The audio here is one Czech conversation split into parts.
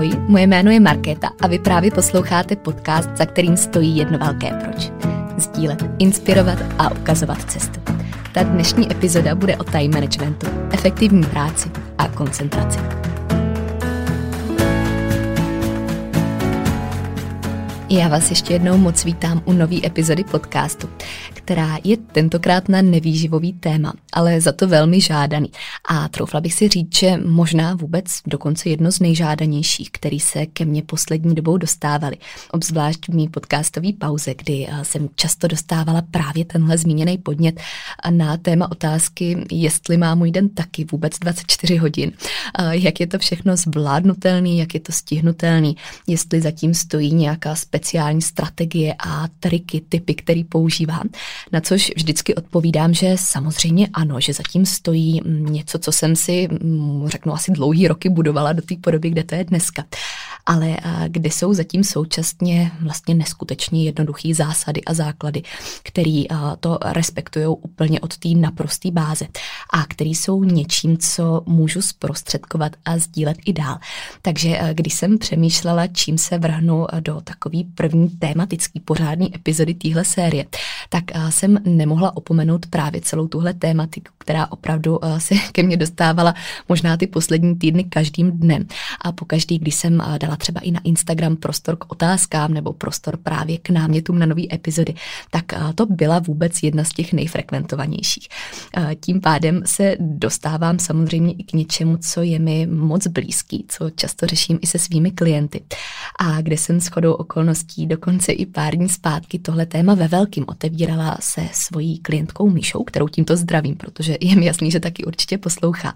Ahoj, moje jméno je Markéta a vy právě posloucháte podcast, za kterým stojí jedno velké proč. Sdílet, inspirovat a ukazovat cestu. Ta dnešní epizoda bude o time managementu, efektivní práci a koncentraci. Já vás ještě jednou moc vítám u nové epizody podcastu, která je tentokrát na nevýživový téma, ale za to velmi žádaný. A troufla bych si říct, že možná vůbec dokonce jedno z nejžádanějších, který se ke mně poslední dobou dostávali. Obzvlášť v mý podcastové pauze, kdy eh, jsem často dostávala právě tenhle zmíněný podnět na téma otázky, jestli má můj den taky vůbec 24 hodin, jak je to všechno zvládnutelný, jak je to stihnutelný, jestli zatím stojí nějaká speciální strategie a triky, typy, který používám. Na což vždycky odpovídám, že samozřejmě ano, že zatím stojí něco, co jsem si, mm, řeknu, asi dlouhý roky budovala do té podoby, kde to je dneska ale kde jsou zatím současně vlastně neskutečně jednoduché zásady a základy, které to respektují úplně od té naprosté báze a které jsou něčím, co můžu zprostředkovat a sdílet i dál. Takže když jsem přemýšlela, čím se vrhnu do takový první tématický pořádný epizody téhle série, tak jsem nemohla opomenout právě celou tuhle tématiku, která opravdu se ke mně dostávala možná ty poslední týdny každým dnem. A pokaždý, když jsem dala třeba i na Instagram prostor k otázkám nebo prostor právě k námětům na nové epizody, tak to byla vůbec jedna z těch nejfrekventovanějších. Tím pádem se dostávám samozřejmě i k něčemu, co je mi moc blízký, co často řeším i se svými klienty. A kde jsem shodou okolností dokonce i pár dní zpátky tohle téma ve velkým otevírala se svojí klientkou Míšou, kterou tímto zdravím, protože je mi jasný, že taky určitě poslouchá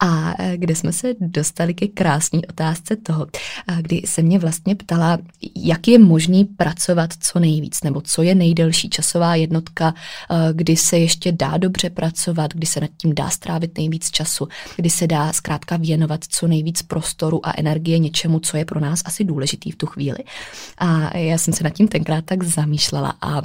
a e, kde jsme se dostali ke krásné otázce toho, e, kdy se mě vlastně ptala, jak je možný pracovat co nejvíc, nebo co je nejdelší časová jednotka, e, kdy se ještě dá dobře pracovat, kdy se nad tím dá strávit nejvíc času, kdy se dá zkrátka věnovat co nejvíc prostoru a energie něčemu, co je pro nás asi důležitý v tu chvíli. A já jsem se nad tím tenkrát tak zamýšlela a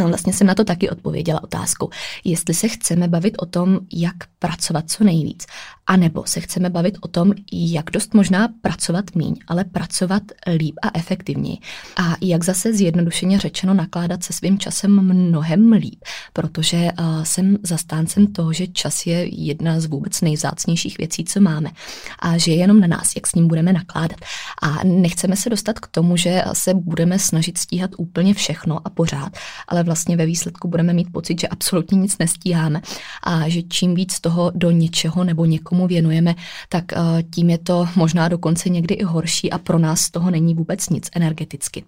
No, vlastně jsem na to taky odpověděla otázkou, jestli se chceme bavit o tom, jak pracovat co nejvíc, anebo se chceme bavit o tom, jak dost možná pracovat míň, ale pracovat líp a efektivněji. A jak zase zjednodušeně řečeno nakládat se svým časem mnohem líp, protože uh, jsem zastáncem toho, že čas je jedna z vůbec nejzácnějších věcí, co máme. A že je jenom na nás, jak s ním budeme nakládat. A nechceme se dostat k tomu, že se budeme snažit stíhat úplně všechno a pořád, ale vlastně ve výsledku budeme mít pocit, že absolutně nic nestíháme a že čím víc toho do něčeho nebo někomu věnujeme, tak eh, tím je to možná dokonce někdy i horší a pro nás toho není vůbec nic energeticky.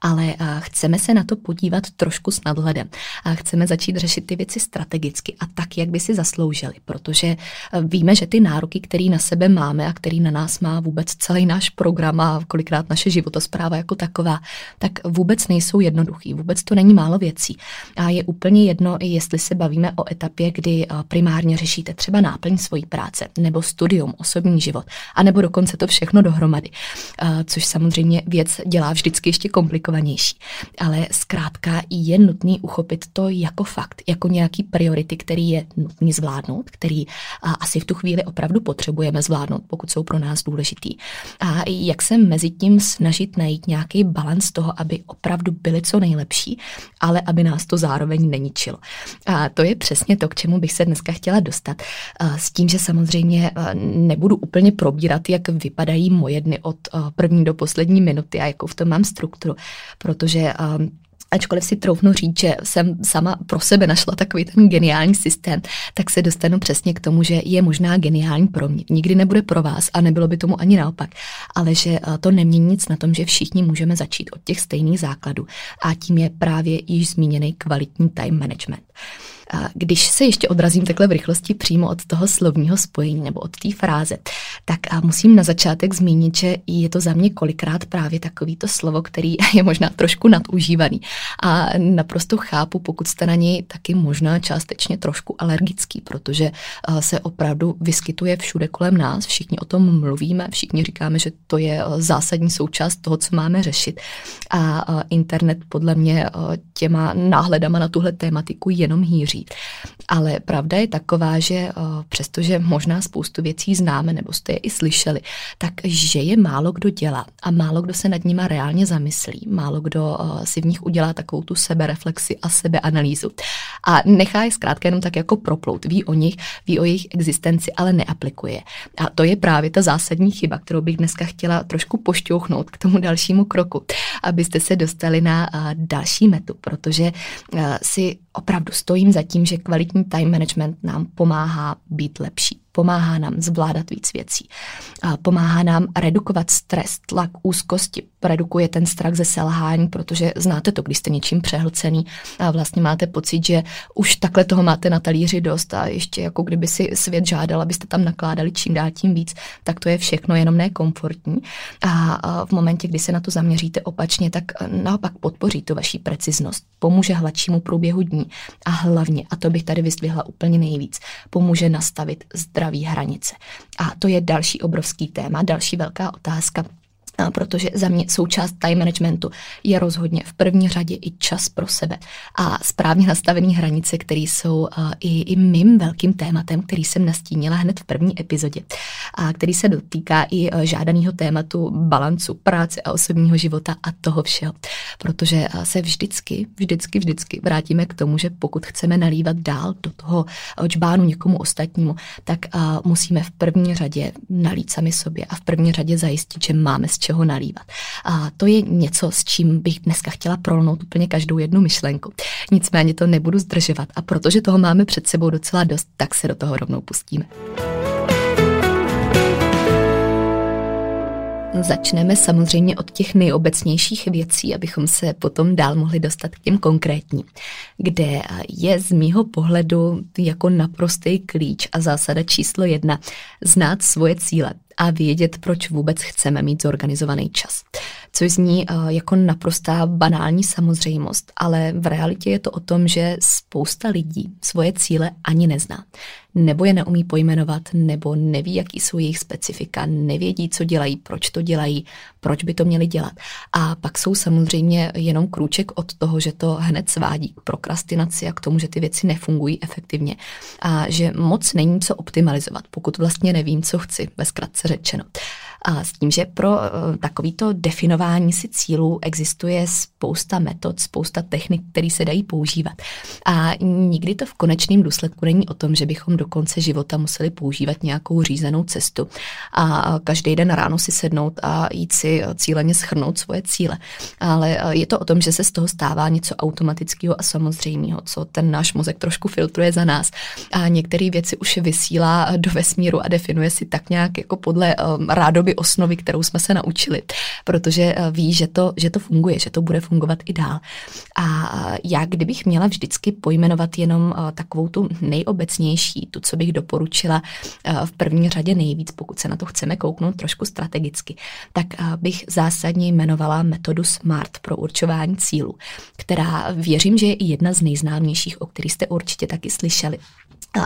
Ale eh, chceme se na to podívat trošku s nadhledem a chceme začít řešit ty věci strategicky a tak, jak by si zasloužili, protože eh, víme, že ty nároky, které na sebe máme a který na nás má vůbec celý náš program a kolikrát naše životospráva jako taková, tak vůbec nejsou jednoduchý, vůbec to není málo věcí věcí. A je úplně jedno, jestli se bavíme o etapě, kdy eh, primárně řešíte třeba náplň svojí práce, nebo studium, osobní život, anebo dokonce to všechno dohromady, eh, což samozřejmě věc dělá vždycky ještě komplikovanější. Ale zkrátka je nutný uchopit to jako fakt, jako nějaký priority, který je nutný zvládnout, který eh, asi v tu chvíli opravdu potřebujeme zvládnout, pokud jsou pro nás důležitý. A jak se mezi tím snažit najít nějaký balans toho, aby opravdu byly co nejlepší, ale aby nás to zároveň neničilo. A to je přesně to, k čemu bych se dneska chtěla dostat. S tím, že samozřejmě nebudu úplně probírat, jak vypadají moje dny od první do poslední minuty a jakou v tom mám strukturu, protože ačkoliv si troufnu říct, že jsem sama pro sebe našla takový ten geniální systém, tak se dostanu přesně k tomu, že je možná geniální pro mě. Nikdy nebude pro vás a nebylo by tomu ani naopak, ale že eh, to nemění nic na tom, že všichni můžeme začít od těch stejných základů a tím je právě již zmíněný kvalitní time management. Když se ještě odrazím takhle v rychlosti přímo od toho slovního spojení nebo od té fráze, tak musím na začátek zmínit, že je to za mě kolikrát právě takový to slovo, který je možná trošku nadužívaný. A naprosto chápu, pokud jste na něj taky možná částečně trošku alergický, protože se opravdu vyskytuje všude kolem nás, všichni o tom mluvíme, všichni říkáme, že to je zásadní součást toho, co máme řešit. A internet podle mě těma náhledama na tuhle tématiku jenom hýří. Ale pravda je taková, že přestože možná spoustu věcí známe nebo jste je i slyšeli, tak že je málo kdo dělá a málo kdo se nad nima reálně zamyslí, málo kdo si v nich udělá takovou tu sebereflexi a sebeanalýzu. A nechá je zkrátka jenom tak jako proplout. Ví o nich, ví o jejich existenci, ale neaplikuje. A to je právě ta zásadní chyba, kterou bych dneska chtěla trošku pošťouchnout k tomu dalšímu kroku, abyste se dostali na další metu, protože si opravdu stojím za tím, že kvalitní time management nám pomáhá být lepší pomáhá nám zvládat víc věcí. Pomáhá nám redukovat stres, tlak, úzkosti, redukuje ten strach ze selhání, protože znáte to, když jste něčím přehlcený a vlastně máte pocit, že už takhle toho máte na talíři dost a ještě jako kdyby si svět žádal, abyste tam nakládali čím dál tím víc, tak to je všechno jenom nekomfortní. A v momentě, kdy se na to zaměříte opačně, tak naopak podpoří to vaší preciznost, pomůže hladšímu průběhu dní a hlavně, a to bych tady vyzdvihla úplně nejvíc, pomůže nastavit zdravý zdraví hranice. A to je další obrovský téma, další velká otázka, protože za mě součást time managementu je rozhodně v první řadě i čas pro sebe a správně nastavené hranice, které jsou i, i mým velkým tématem, který jsem nastínila hned v první epizodě a který se dotýká i žádaného tématu balancu práce a osobního života a toho všeho. Protože se vždycky, vždycky, vždycky vrátíme k tomu, že pokud chceme nalívat dál do toho čbánu někomu ostatnímu, tak musíme v první řadě nalít sami sobě a v první řadě zajistit, že máme s čeho nalívat. A to je něco, s čím bych dneska chtěla prolnout úplně každou jednu myšlenku. Nicméně to nebudu zdržovat a protože toho máme před sebou docela dost, tak se do toho rovnou pustíme. Začneme samozřejmě od těch nejobecnějších věcí, abychom se potom dál mohli dostat k těm konkrétním, kde je z mýho pohledu jako naprostý klíč a zásada číslo jedna znát svoje cíle a vědět, proč vůbec chceme mít zorganizovaný čas. Což zní uh, jako naprostá banální samozřejmost, ale v realitě je to o tom, že spousta lidí svoje cíle ani nezná. Nebo je neumí pojmenovat, nebo neví, jaký jsou jejich specifika, nevědí, co dělají, proč to dělají, proč by to měli dělat. A pak jsou samozřejmě jenom krůček od toho, že to hned svádí k prokrastinaci a k tomu, že ty věci nefungují efektivně a že moc není co optimalizovat, pokud vlastně nevím, co chci, ve zkratce řečeno. A s tím, že pro uh, takovýto definování si cílů existuje spousta metod, spousta technik, které se dají používat. A nikdy to v konečném důsledku není o tom, že bychom do konce života museli používat nějakou řízenou cestu a každý den ráno si sednout a jít si cíleně schrnout svoje cíle. Ale uh, je to o tom, že se z toho stává něco automatického a samozřejmého, co ten náš mozek trošku filtruje za nás. A některé věci už vysílá do vesmíru a definuje si tak nějak jako podle rádoby osnovy, kterou jsme se naučili, protože eh, ví, že to, že to funguje, že to bude fungovat i dál. A já, kdybych měla vždycky pojmenovat jenom eh, takovou tu nejobecnější, tu, co bych doporučila eh, v první řadě nejvíc, pokud se na to chceme kouknout trošku strategicky, tak bych zásadně jmenovala metodu SMART pro určování cílů, která věřím, že je jedna z nejznámějších, o kterých jste určitě taky slyšeli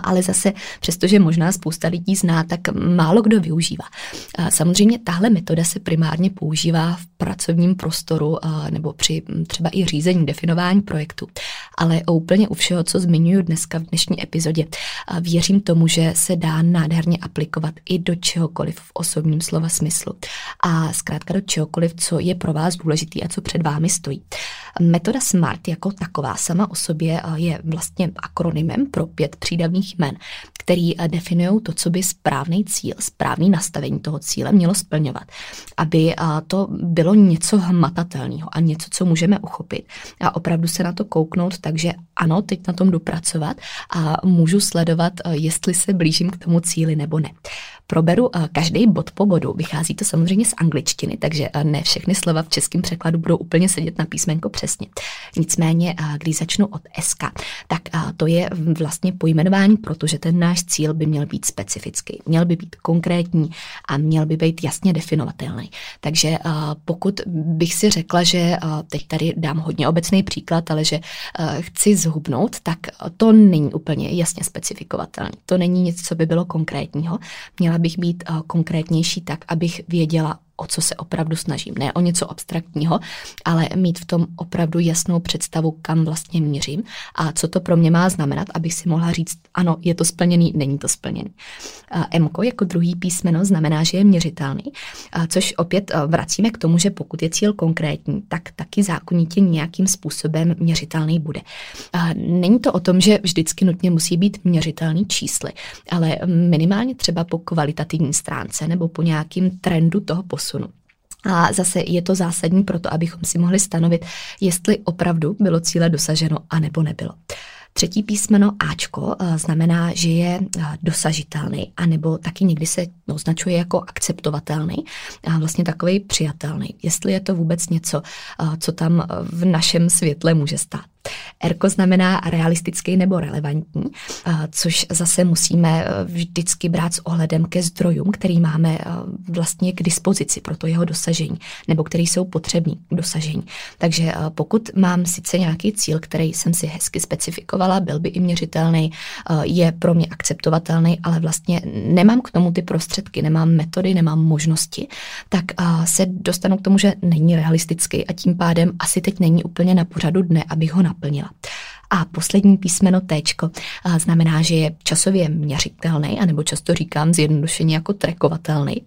ale zase, přestože možná spousta lidí zná, tak málo kdo využívá. Samozřejmě tahle metoda se primárně používá v pracovním prostoru nebo při třeba i řízení, definování projektu. Ale úplně u všeho, co zmiňuji dneska v dnešní epizodě, věřím tomu, že se dá nádherně aplikovat i do čehokoliv v osobním slova smyslu. A zkrátka do čehokoliv, co je pro vás důležitý a co před vámi stojí. Metoda SMART jako taková sama o sobě je vlastně akronymem pro pět přídavných jmen, který definují to, co by správný cíl, správný nastavení toho cíle mělo splňovat, aby to bylo něco hmatatelného a něco, co můžeme uchopit a opravdu se na to kouknout, takže ano, teď na tom dopracovat a můžu sledovat, jestli se blížím k tomu cíli nebo ne proberu eh, každý bod po bodu. Vychází to samozřejmě z angličtiny, takže eh, ne všechny slova v českém překladu budou úplně sedět na písmenko přesně. Nicméně, eh, když začnu od SK, tak to je vlastně pojmenování, protože ten náš cíl by měl být specifický, měl by být konkrétní a měl by být jasně definovatelný. Takže pokud bych si řekla, že teď tady dám hodně obecný příklad, ale že chci zhubnout, tak to není úplně jasně specifikovatelný. To není nic, co by bylo konkrétního. Měla bych být uh, konkrétnější tak, abych věděla, o co se opravdu snažím. Ne o něco abstraktního, ale mít v tom opravdu jasnou představu, kam vlastně mířím a co to pro mě má znamenat, abych si mohla říct, ano, je to splněný, není to splněný. M jako druhý písmeno znamená, že je měřitelný, což opět vracíme k tomu, že pokud je cíl konkrétní, tak taky zákonitě nějakým způsobem měřitelný bude. Není to o tom, že vždycky nutně musí být měřitelný čísly, ale minimálně třeba po kvalitativní stránce nebo po nějakým trendu toho posunu posunu. A zase je to zásadní pro to, abychom si mohli stanovit, jestli opravdu bylo cíle dosaženo a nebo nebylo. Třetí písmeno Ačko eh, znamená, že je eh, dosažitelný, anebo taky někdy se označuje jako akceptovatelný a vlastně takový přijatelný. Jestli je to vůbec něco, eh, co tam v našem světle může stát. Erko znamená realistický nebo relevantní, což zase musíme e, vždycky brát s ohledem ke zdrojům, který máme e, vlastně k dispozici pro to jeho dosažení, nebo který jsou potřební k dosažení. Takže e, pokud mám sice nějaký cíl, který jsem si hezky specifikovala, byl by i měřitelný, je pro mě akceptovatelný, ale vlastně nemám k tomu ty prostředky, nemám metody, nemám možnosti, tak se dostanu k tomu, že není realistický a tím pádem asi teď není úplně na pořadu dne, abych ho naplnila. A poslední písmeno T znamená, že je časově měřitelný, anebo často říkám zjednodušeně jako trekovatelný,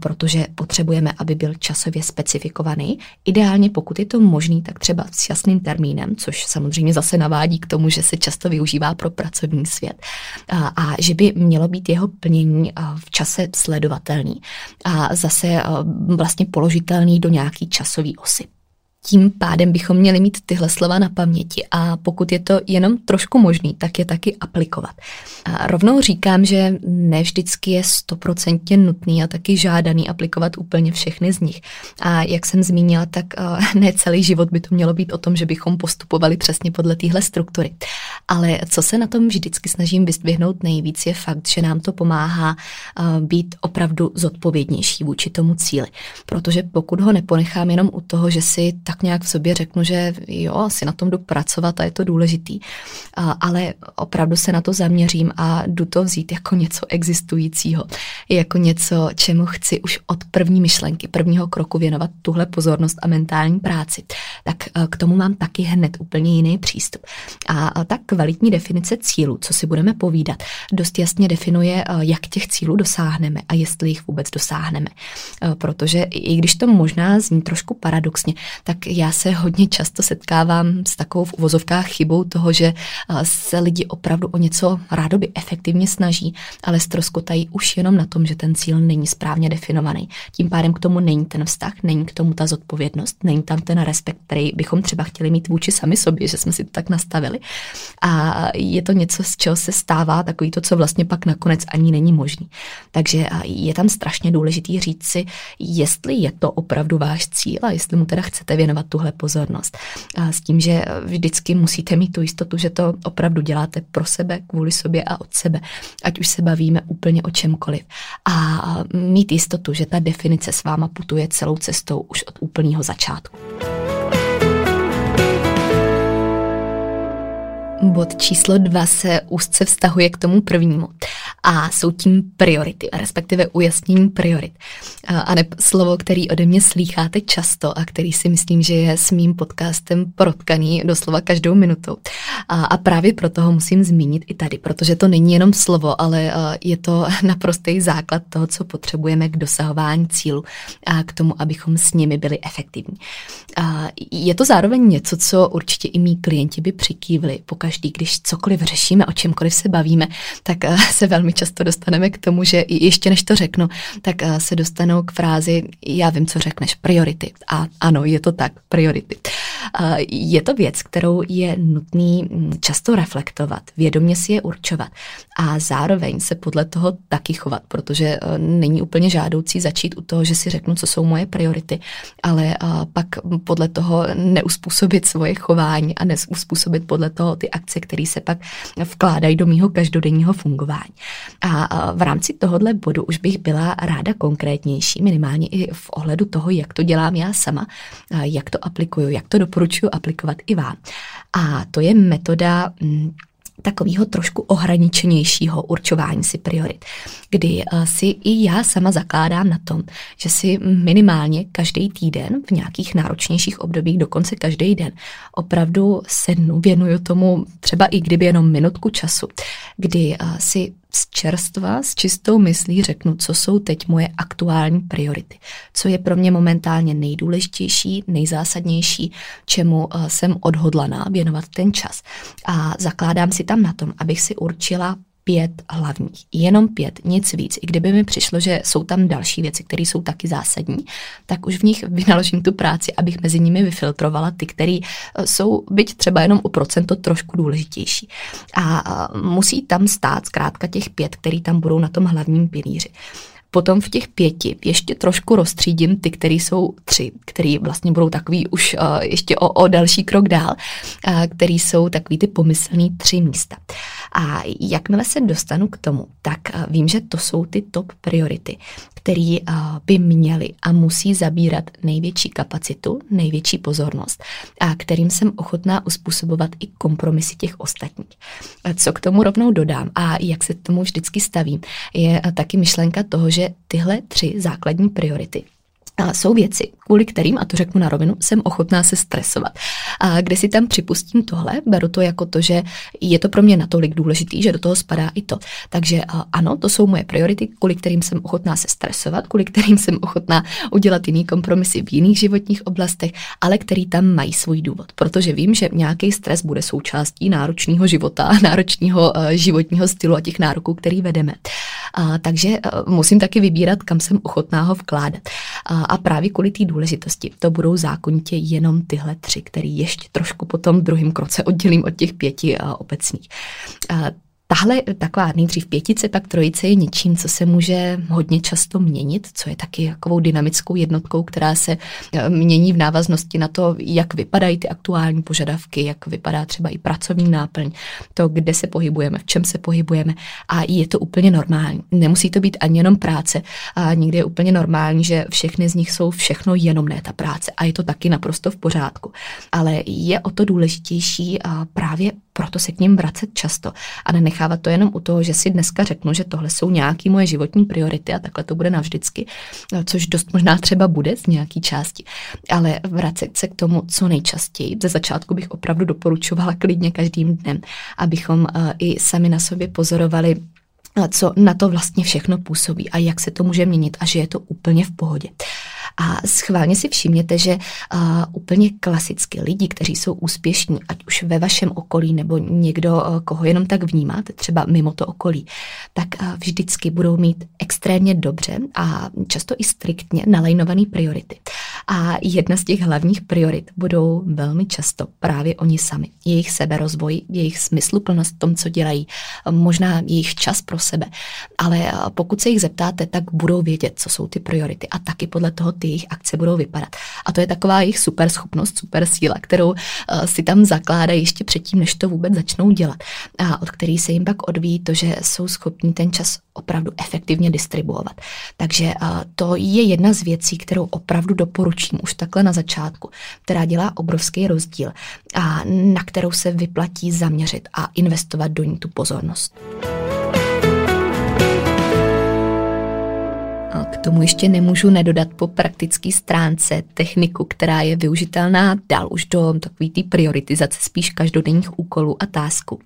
protože potřebujeme, aby byl časově specifikovaný. Ideálně, pokud je to možný, tak třeba s jasným termínem, což samozřejmě zase navádí k tomu, že se často využívá pro pracovní svět. A že by mělo být jeho plnění v čase sledovatelný a zase vlastně položitelný do nějaký časový osy. Tím pádem bychom měli mít tyhle slova na paměti a pokud je to jenom trošku možný, tak je taky aplikovat. A rovnou říkám, že ne vždycky je stoprocentně nutný a taky žádaný aplikovat úplně všechny z nich. A jak jsem zmínila, tak ne celý život by to mělo být o tom, že bychom postupovali přesně podle téhle struktury. Ale co se na tom vždycky snažím vyzdvihnout nejvíc, je fakt, že nám to pomáhá být opravdu zodpovědnější vůči tomu cíli. Protože pokud ho neponechám jenom u toho, že si tak nějak v sobě řeknu, že jo, asi na tom jdu pracovat a je to důležitý, a, ale opravdu se na to zaměřím a jdu to vzít jako něco existujícího, jako něco, čemu chci už od první myšlenky, prvního kroku věnovat tuhle pozornost a mentální práci, tak k tomu mám taky hned úplně jiný přístup. A ta kvalitní definice cílů, co si budeme povídat, dost jasně definuje, jak těch cílů dosáhneme a jestli jich vůbec dosáhneme. Protože i když to možná zní trošku paradoxně, tak tak já se hodně často setkávám s takovou v uvozovkách chybou toho, že se lidi opravdu o něco rádoby efektivně snaží, ale stroskotají už jenom na tom, že ten cíl není správně definovaný. Tím pádem k tomu není ten vztah, není k tomu ta zodpovědnost, není tam ten respekt, který bychom třeba chtěli mít vůči sami sobě, že jsme si to tak nastavili. A je to něco, z čeho se stává takový to, co vlastně pak nakonec ani není možný. Takže je tam strašně důležitý říct si, jestli je to opravdu váš cíl a jestli mu teda chcete věnovat věnovat tuhle pozornost. A s tím, že vždycky musíte mít tu jistotu, že to opravdu děláte pro sebe, kvůli sobě a od sebe, ať už se bavíme úplně o čemkoliv. A mít jistotu, že ta definice s váma putuje celou cestou už od úplného začátku. Bod číslo dva se úzce vztahuje k tomu prvnímu a jsou tím priority, respektive ujasnění priorit. A ne slovo, který ode mě slýcháte často a který si myslím, že je s mým podcastem protkaný doslova každou minutou. A, a právě proto ho musím zmínit i tady, protože to není jenom slovo, ale je to naprostý základ toho, co potřebujeme k dosahování cílu a k tomu, abychom s nimi byli efektivní. A je to zároveň něco, co určitě i mý klienti by přikývli pokaždý, když cokoliv řešíme, o čemkoliv se bavíme, tak se velmi často dostaneme k tomu, že ještě než to řeknu, tak se dostanou k frázi, já vím, co řekneš, priority. A ano, je to tak, priority. Je to věc, kterou je nutný mm, často reflektovat, vědomě si je určovat a zároveň se podle toho taky chovat, protože eh, není úplně žádoucí začít u toho, že si řeknu, co jsou moje priority, ale eh, pak podle toho neuspůsobit svoje chování a neuspůsobit podle toho ty akce, které se pak vkládají do mýho každodenního fungování. A v rámci tohohle bodu už bych byla ráda konkrétnější, minimálně i v ohledu toho, jak to dělám já sama, jak to aplikuju, jak to doporučuji aplikovat i vám. A to je metoda mm, takového trošku ohraničenějšího určování si priorit, kdy eh, si i já sama zakládám na tom, že si minimálně každý týden v nějakých náročnějších obdobích, dokonce každý den, opravdu sednu, věnuju tomu třeba i kdyby jenom minutku času, kdy eh, si z čerstva, s čistou myslí řeknu, co jsou teď moje aktuální priority. Co je pro mě momentálně nejdůležitější, nejzásadnější, čemu uh, jsem odhodlaná věnovat ten čas. A zakládám si tam na tom, abych si určila pět hlavních. Jenom pět, nic víc. I kdyby mi přišlo, že jsou tam další věci, které jsou taky zásadní, tak už v nich vynaložím tu práci, abych mezi nimi vyfiltrovala ty, které eh, jsou byť třeba jenom o procento trošku důležitější. A musí tam stát zkrátka těch pět, který tam budou na tom hlavním pilíři. Potom v těch pěti ještě trošku rozstřídím ty, které jsou tři, které vlastně budou takový už uh, ještě o, o další krok dál, uh, který jsou takový ty pomyslný tři místa. A jakmile se dostanu k tomu, tak uh, vím, že to jsou ty top priority, které uh, by měly a musí zabírat největší kapacitu, největší pozornost a kterým jsem ochotná uspůsobovat i kompromisy těch ostatních. Co k tomu rovnou dodám a jak se k tomu vždycky stavím, je taky myšlenka toho, že tyhle tři základní priority a jsou věci, kvůli kterým, a to řeknu na rovinu, jsem ochotná se stresovat. A kde si tam připustím tohle, beru to jako to, že je to pro mě natolik důležitý, že do toho spadá i to. Takže ano, to jsou moje priority, kvůli kterým jsem ochotná se stresovat, kvůli kterým jsem ochotná udělat jiný kompromisy v jiných životních oblastech, ale který tam mají svůj důvod. Protože vím, že nějaký stres bude součástí náročného života, náročného uh, životního stylu a těch nároků, který vedeme. A, takže uh, musím taky vybírat, kam jsem ochotná ho vkládat. A, a právě kvůli té důležitosti to budou zákonitě jenom tyhle tři, který ještě trošku potom v druhém kroce oddělím od těch pěti uh, obecných. Tahle taková nejdřív pětice, pak trojice je něčím, co se může hodně často měnit, co je taky takovou dynamickou jednotkou, která se eh, mění v návaznosti na to, jak vypadají ty aktuální požadavky, jak vypadá třeba i pracovní náplň, to, kde se pohybujeme, v čem se pohybujeme a je to úplně normální. Nemusí to být ani jenom práce a někdy je úplně normální, že všechny z nich jsou všechno jenom ne ta práce a je to taky naprosto v pořádku. Ale je o to důležitější právě proto se k ním vracet často a nenechávat to jenom u toho, že si dneska řeknu, že tohle jsou nějaké moje životní priority a takhle to bude navždycky, což dost možná třeba bude z nějaký části, ale vracet se k tomu co nejčastěji. Ze začátku bych opravdu doporučovala klidně každým dnem, abychom uh, i sami na sobě pozorovali, co na to vlastně všechno působí a jak se to může měnit a že je to úplně v pohodě. A schválně si všimněte, že uh, úplně klasicky lidi, kteří jsou úspěšní, ať už ve vašem okolí nebo někdo, uh, koho jenom tak vnímáte, třeba mimo to okolí, tak uh, vždycky budou mít extrémně dobře a často i striktně nalajnované priority. A jedna z těch hlavních priorit budou velmi často právě oni sami. Jejich seberozvoj, jejich smysluplnost v tom, co dělají, možná jejich čas pro sebe. Ale pokud se jich zeptáte, tak budou vědět, co jsou ty priority a taky podle toho ty jejich akce budou vypadat. A to je taková jejich super schopnost, super síla, kterou uh, si tam zakládají ještě předtím, než to vůbec začnou dělat. A od který se jim pak odvíjí to, že jsou schopní ten čas opravdu efektivně distribuovat. Takže uh, to je jedna z věcí, kterou opravdu doporučím už takhle na začátku, která dělá obrovský rozdíl a na kterou se vyplatí zaměřit a investovat do ní tu pozornost. K tomu ještě nemůžu nedodat po praktické stránce techniku, která je využitelná dál už do takové té prioritizace spíš každodenních úkolů a tásků.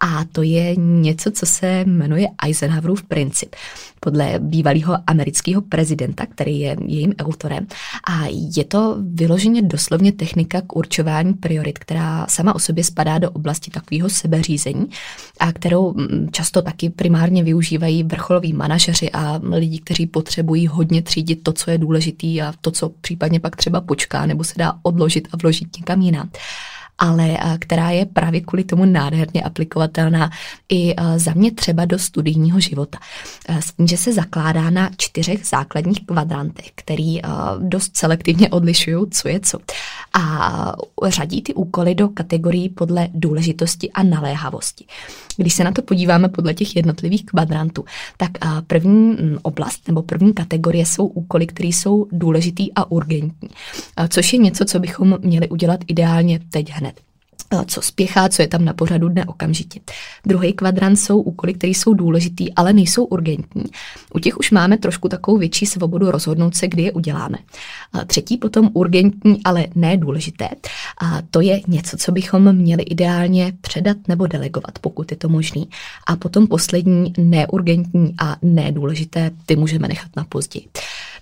A to je něco, co se jmenuje Eisenhowerův princip podle bývalého amerického prezidenta, který je jejím autorem. A je to vyloženě doslovně technika k určování priorit, která sama o sobě spadá do oblasti takového sebeřízení a kterou mm, často taky primárně využívají vrcholoví manažeři a lidi, kteří potřebují hodně třídit to, co je důležitý a to, co případně pak třeba počká nebo se dá odložit a vložit někam jinam ale která je právě kvůli tomu nádherně aplikovatelná i za mě třeba do studijního života. S tím, že se zakládá na čtyřech základních kvadrantech, který dost selektivně odlišují, co je co. A řadí ty úkoly do kategorií podle důležitosti a naléhavosti. Když se na to podíváme podle těch jednotlivých kvadrantů, tak první oblast nebo první kategorie jsou úkoly, které jsou důležitý a urgentní, což je něco, co bychom měli udělat ideálně teď hned co spěchá, co je tam na pořadu dne okamžitě. Druhý kvadrant jsou úkoly, které jsou důležitý, ale nejsou urgentní. U těch už máme trošku takovou větší svobodu rozhodnout se, kdy je uděláme. A třetí potom urgentní, ale ne důležité. A to je něco, co bychom měli ideálně předat nebo delegovat, pokud je to možný. A potom poslední neurgentní a nedůležité, ty můžeme nechat na později.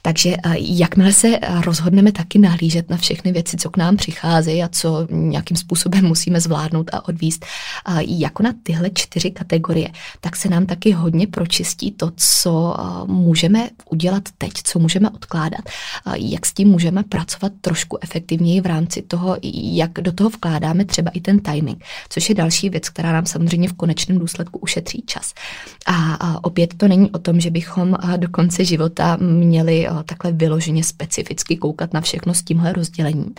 Takže eh, jakmile se eh, rozhodneme taky nahlížet na všechny věci, co k nám přicházejí a co nějakým způsobem musíme zvládnout a odvíst, eh, jako na tyhle čtyři kategorie, tak se nám taky hodně pročistí to, co můžeme udělat teď, co můžeme odkládat, jak s tím můžeme pracovat trošku efektivněji v rámci toho, jak do toho vkládáme třeba i ten timing, což je další věc, která nám samozřejmě v konečném důsledku ušetří čas. A opět to není o tom, že bychom do konce života měli takhle vyloženě specificky koukat na všechno s tímhle rozdělením.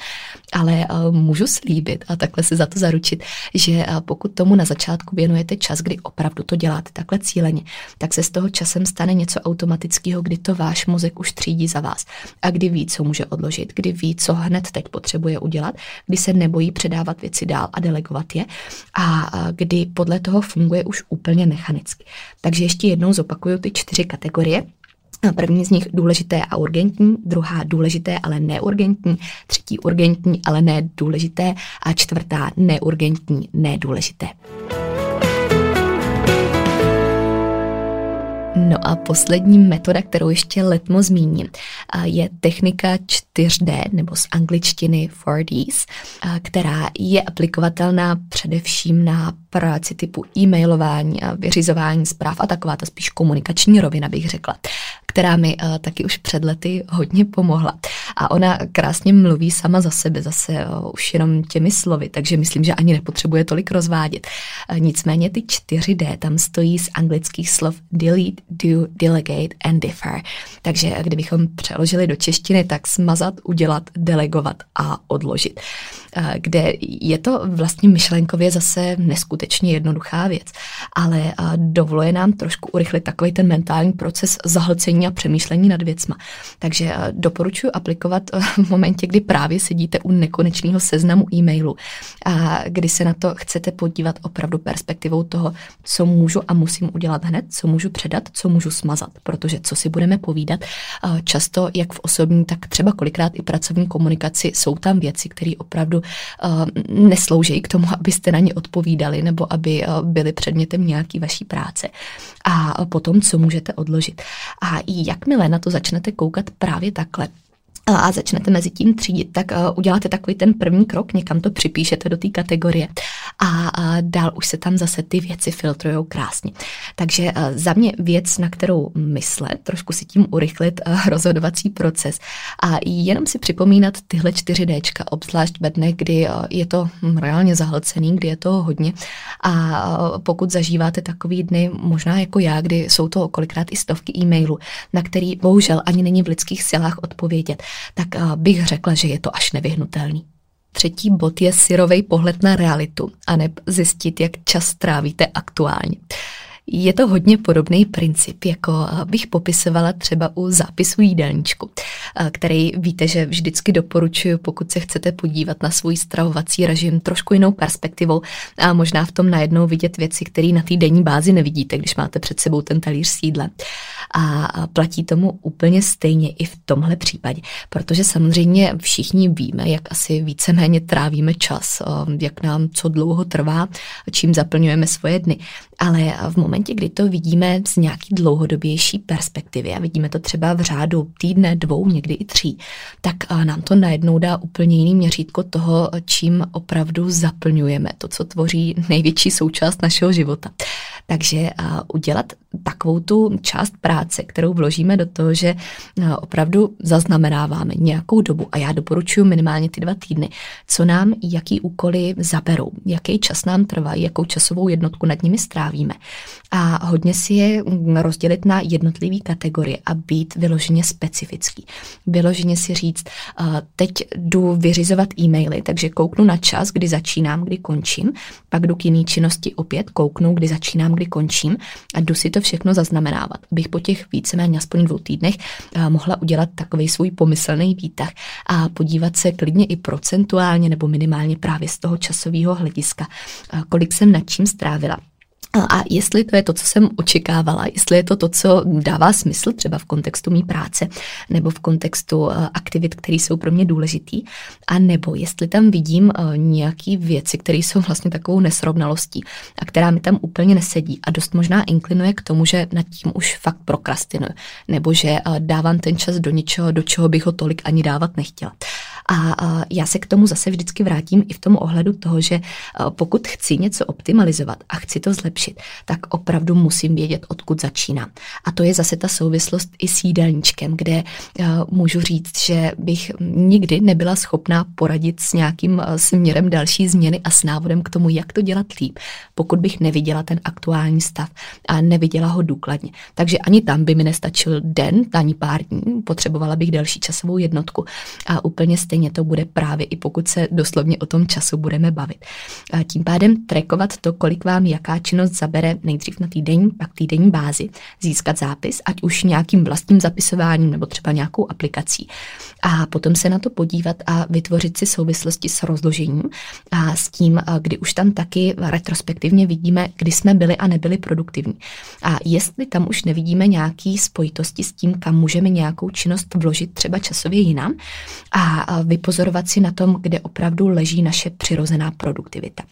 Ale eh, můžu slíbit a takhle se za to zaručit, že eh, pokud tomu na začátku věnujete čas, kdy opravdu to děláte takhle cíleně, tak se z toho časem stane něco automatického, kdy to váš mozek už třídí za vás a kdy ví, co může odložit, kdy ví, co hned teď potřebuje udělat, kdy se nebojí předávat věci dál a delegovat je a kdy podle toho funguje už úplně mechanicky. Takže ještě jednou zopakuju ty čtyři kategorie, První z nich důležité a urgentní, druhá důležité, ale neurgentní, třetí urgentní, ale ne důležité a čtvrtá neurgentní, nedůležité. No a poslední metoda, kterou ještě letmo zmíním, je technika 4D nebo z angličtiny 4Ds, která je aplikovatelná především na práci typu e-mailování vyřizování zpráv a taková ta spíš komunikační rovina, bych řekla která mi uh, taky už před lety hodně pomohla. A ona krásně mluví sama za sebe, zase uh, už jenom těmi slovy, takže myslím, že ani nepotřebuje tolik rozvádět. Uh, nicméně ty 4D tam stojí z anglických slov delete, do, delegate and defer. Takže kdybychom přeložili do češtiny, tak smazat, udělat, delegovat a odložit. Kde je to vlastně myšlenkově zase neskutečně jednoduchá věc, ale dovoluje nám trošku urychlit takový ten mentální proces zahlcení a přemýšlení nad věcma. Takže eh, doporučuji aplikovat eh, v momentě, kdy právě sedíte u nekonečného seznamu e-mailu a kdy se na to chcete podívat opravdu perspektivou toho, co můžu a musím udělat hned, co můžu předat, co můžu smazat. Protože co si budeme povídat, eh, často jak v osobní, tak třeba kolikrát i pracovní komunikaci jsou tam věci, které opravdu neslouží k tomu, abyste na ně odpovídali nebo aby byly předmětem nějaký vaší práce. A potom, co můžete odložit. A jakmile na to začnete koukat právě takhle, a začnete mezi tím třídit, tak uh, uděláte takový ten první krok, někam to připíšete do té kategorie. A dál už se tam zase ty věci filtrujou krásně. Takže uh, za mě věc, na kterou myslet, trošku si tím urychlit uh, rozhodovací proces. A jenom si připomínat tyhle čtyři Dčka, obzvlášť ve dnech, kdy je to hm, reálně zahlcený, kdy je to hodně. A pokud zažíváte takový dny, možná jako já, kdy jsou to kolikrát i stovky e-mailů, na který bohužel ani není v lidských silách odpovědět, tak eh, bych řekla, že je to až nevyhnutelný. Třetí bod je syrovej pohled na realitu a zjistit, jak čas trávíte aktuálně. Je to hodně podobný princip, jako bych popisovala třeba u zápisu jídelníčku, který víte, že vždycky doporučuji, pokud se chcete podívat na svůj stravovací režim trošku jinou perspektivou a možná v tom najednou vidět věci, které na té denní bázi nevidíte, když máte před sebou ten talíř sídle. A platí tomu úplně stejně i v tomhle případě, protože samozřejmě všichni víme, jak asi víceméně trávíme čas, jak nám co dlouho trvá, čím zaplňujeme svoje dny. Ale v momentě, kdy to vidíme z nějaký dlouhodobější perspektivy a vidíme to třeba v řádu týdne, dvou, někdy i tří, tak nám to najednou dá úplně jiný měřítko toho, čím opravdu zaplňujeme, to, co tvoří největší součást našeho života. Takže udělat takovou tu část práce, kterou vložíme do toho, že opravdu zaznamenáváme nějakou dobu a já doporučuji minimálně ty dva týdny, co nám, jaký úkoly zaberou, jaký čas nám trvá, jakou časovou jednotku nad nimi strávíme. A hodně si je rozdělit na jednotlivé kategorie a být vyloženě specifický. Vyloženě si říct, teď jdu vyřizovat e-maily, takže kouknu na čas, kdy začínám, kdy končím, pak jdu k jiný činnosti opět, kouknu, kdy začínám, kdy končím a jdu si to všechno zaznamenávat, abych po těch víceméně aspoň dvou týdnech mohla udělat takový svůj pomyslný výtah a podívat se klidně i procentuálně nebo minimálně právě z toho časového hlediska, kolik jsem nad čím strávila. A jestli to je to, co jsem očekávala, jestli je to to, co dává smysl třeba v kontextu mý práce nebo v kontextu eh, aktivit, které jsou pro mě důležitý, a nebo jestli tam vidím eh, nějaké věci, které jsou vlastně takovou nesrovnalostí a která mi tam úplně nesedí a dost možná inklinuje k tomu, že nad tím už fakt prokrastinuju, nebo že eh, dávám ten čas do něčeho, do čeho bych ho tolik ani dávat nechtěla. A já se k tomu zase vždycky vrátím i v tom ohledu toho, že pokud chci něco optimalizovat a chci to zlepšit, tak opravdu musím vědět, odkud začínám. A to je zase ta souvislost i s jídelníčkem, kde můžu říct, že bych nikdy nebyla schopná poradit s nějakým směrem další změny a s návodem k tomu, jak to dělat líp, pokud bych neviděla ten aktuální stav a neviděla ho důkladně. Takže ani tam by mi nestačil den, ani pár dní, potřebovala bych další časovou jednotku. A úplně stejně stejně to bude právě i pokud se doslovně o tom času budeme bavit. A tím pádem trekovat to, kolik vám jaká činnost zabere nejdřív na týdenní, pak týdenní bázi, získat zápis, ať už nějakým vlastním zapisováním nebo třeba nějakou aplikací. A potom se na to podívat a vytvořit si souvislosti s rozložením a s tím, kdy už tam taky retrospektivně vidíme, kdy jsme byli a nebyli produktivní. A jestli tam už nevidíme nějaký spojitosti s tím, kam můžeme nějakou činnost vložit třeba časově jinam a vypozorovat si na tom, kde opravdu leží naše přirozená produktivita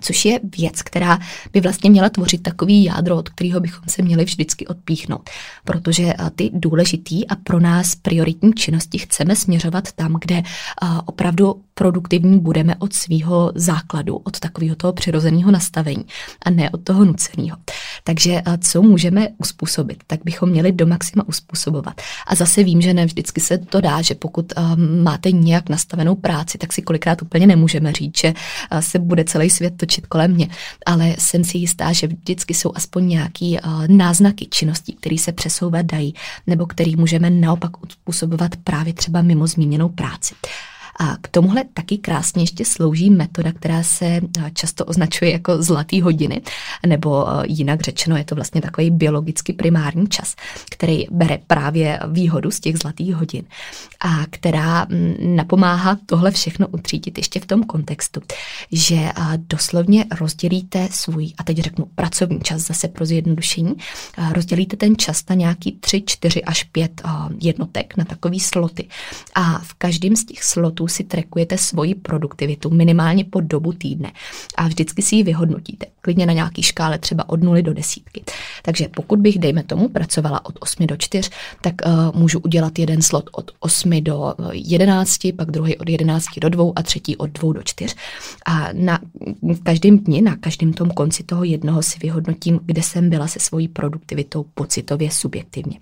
což je věc, která by vlastně měla tvořit takový jádro, od kterého bychom se měli vždycky odpíchnout. Protože ty důležitý a pro nás prioritní činnosti chceme směřovat tam, kde opravdu produktivní budeme od svého základu, od takového toho přirozeného nastavení a ne od toho nuceného. Takže co můžeme uspůsobit, tak bychom měli do maxima uspůsobovat. A zase vím, že ne vždycky se to dá, že pokud máte nějak nastavenou práci, tak si kolikrát úplně nemůžeme říct, že se bude celý svět točit kolem mě. Ale jsem si jistá, že vždycky jsou aspoň nějaký náznaky činností, které se přesouvat dají, nebo který můžeme naopak uspůsobovat právě třeba mimo zmíněnou práci. A k tomuhle taky krásně ještě slouží metoda, která se eh, často označuje jako zlatý hodiny, nebo eh, jinak řečeno je to vlastně takový biologicky primární čas, který bere právě výhodu z těch zlatých hodin a která mm, napomáhá tohle všechno utřídit ještě v tom kontextu, že eh, doslovně rozdělíte svůj, a teď řeknu pracovní čas zase pro zjednodušení, rozdělíte ten čas na nějaký 3, 4 až 5 jednotek, na takový sloty. A v každém z těch slotů si trekujete svoji produktivitu minimálně po dobu týdne a vždycky si ji vyhodnotíte, klidně na nějaký škále třeba od 0 do desítky. Takže pokud bych, dejme tomu, pracovala od 8 do 4, tak uh, můžu udělat jeden slot od 8 do 11, eh, pak druhý od 11 do 2 a třetí od 2 do 4. A na v každém dni, na každém tom konci toho jednoho si vyhodnotím, kde jsem byla se svojí produktivitou pocitově subjektivně.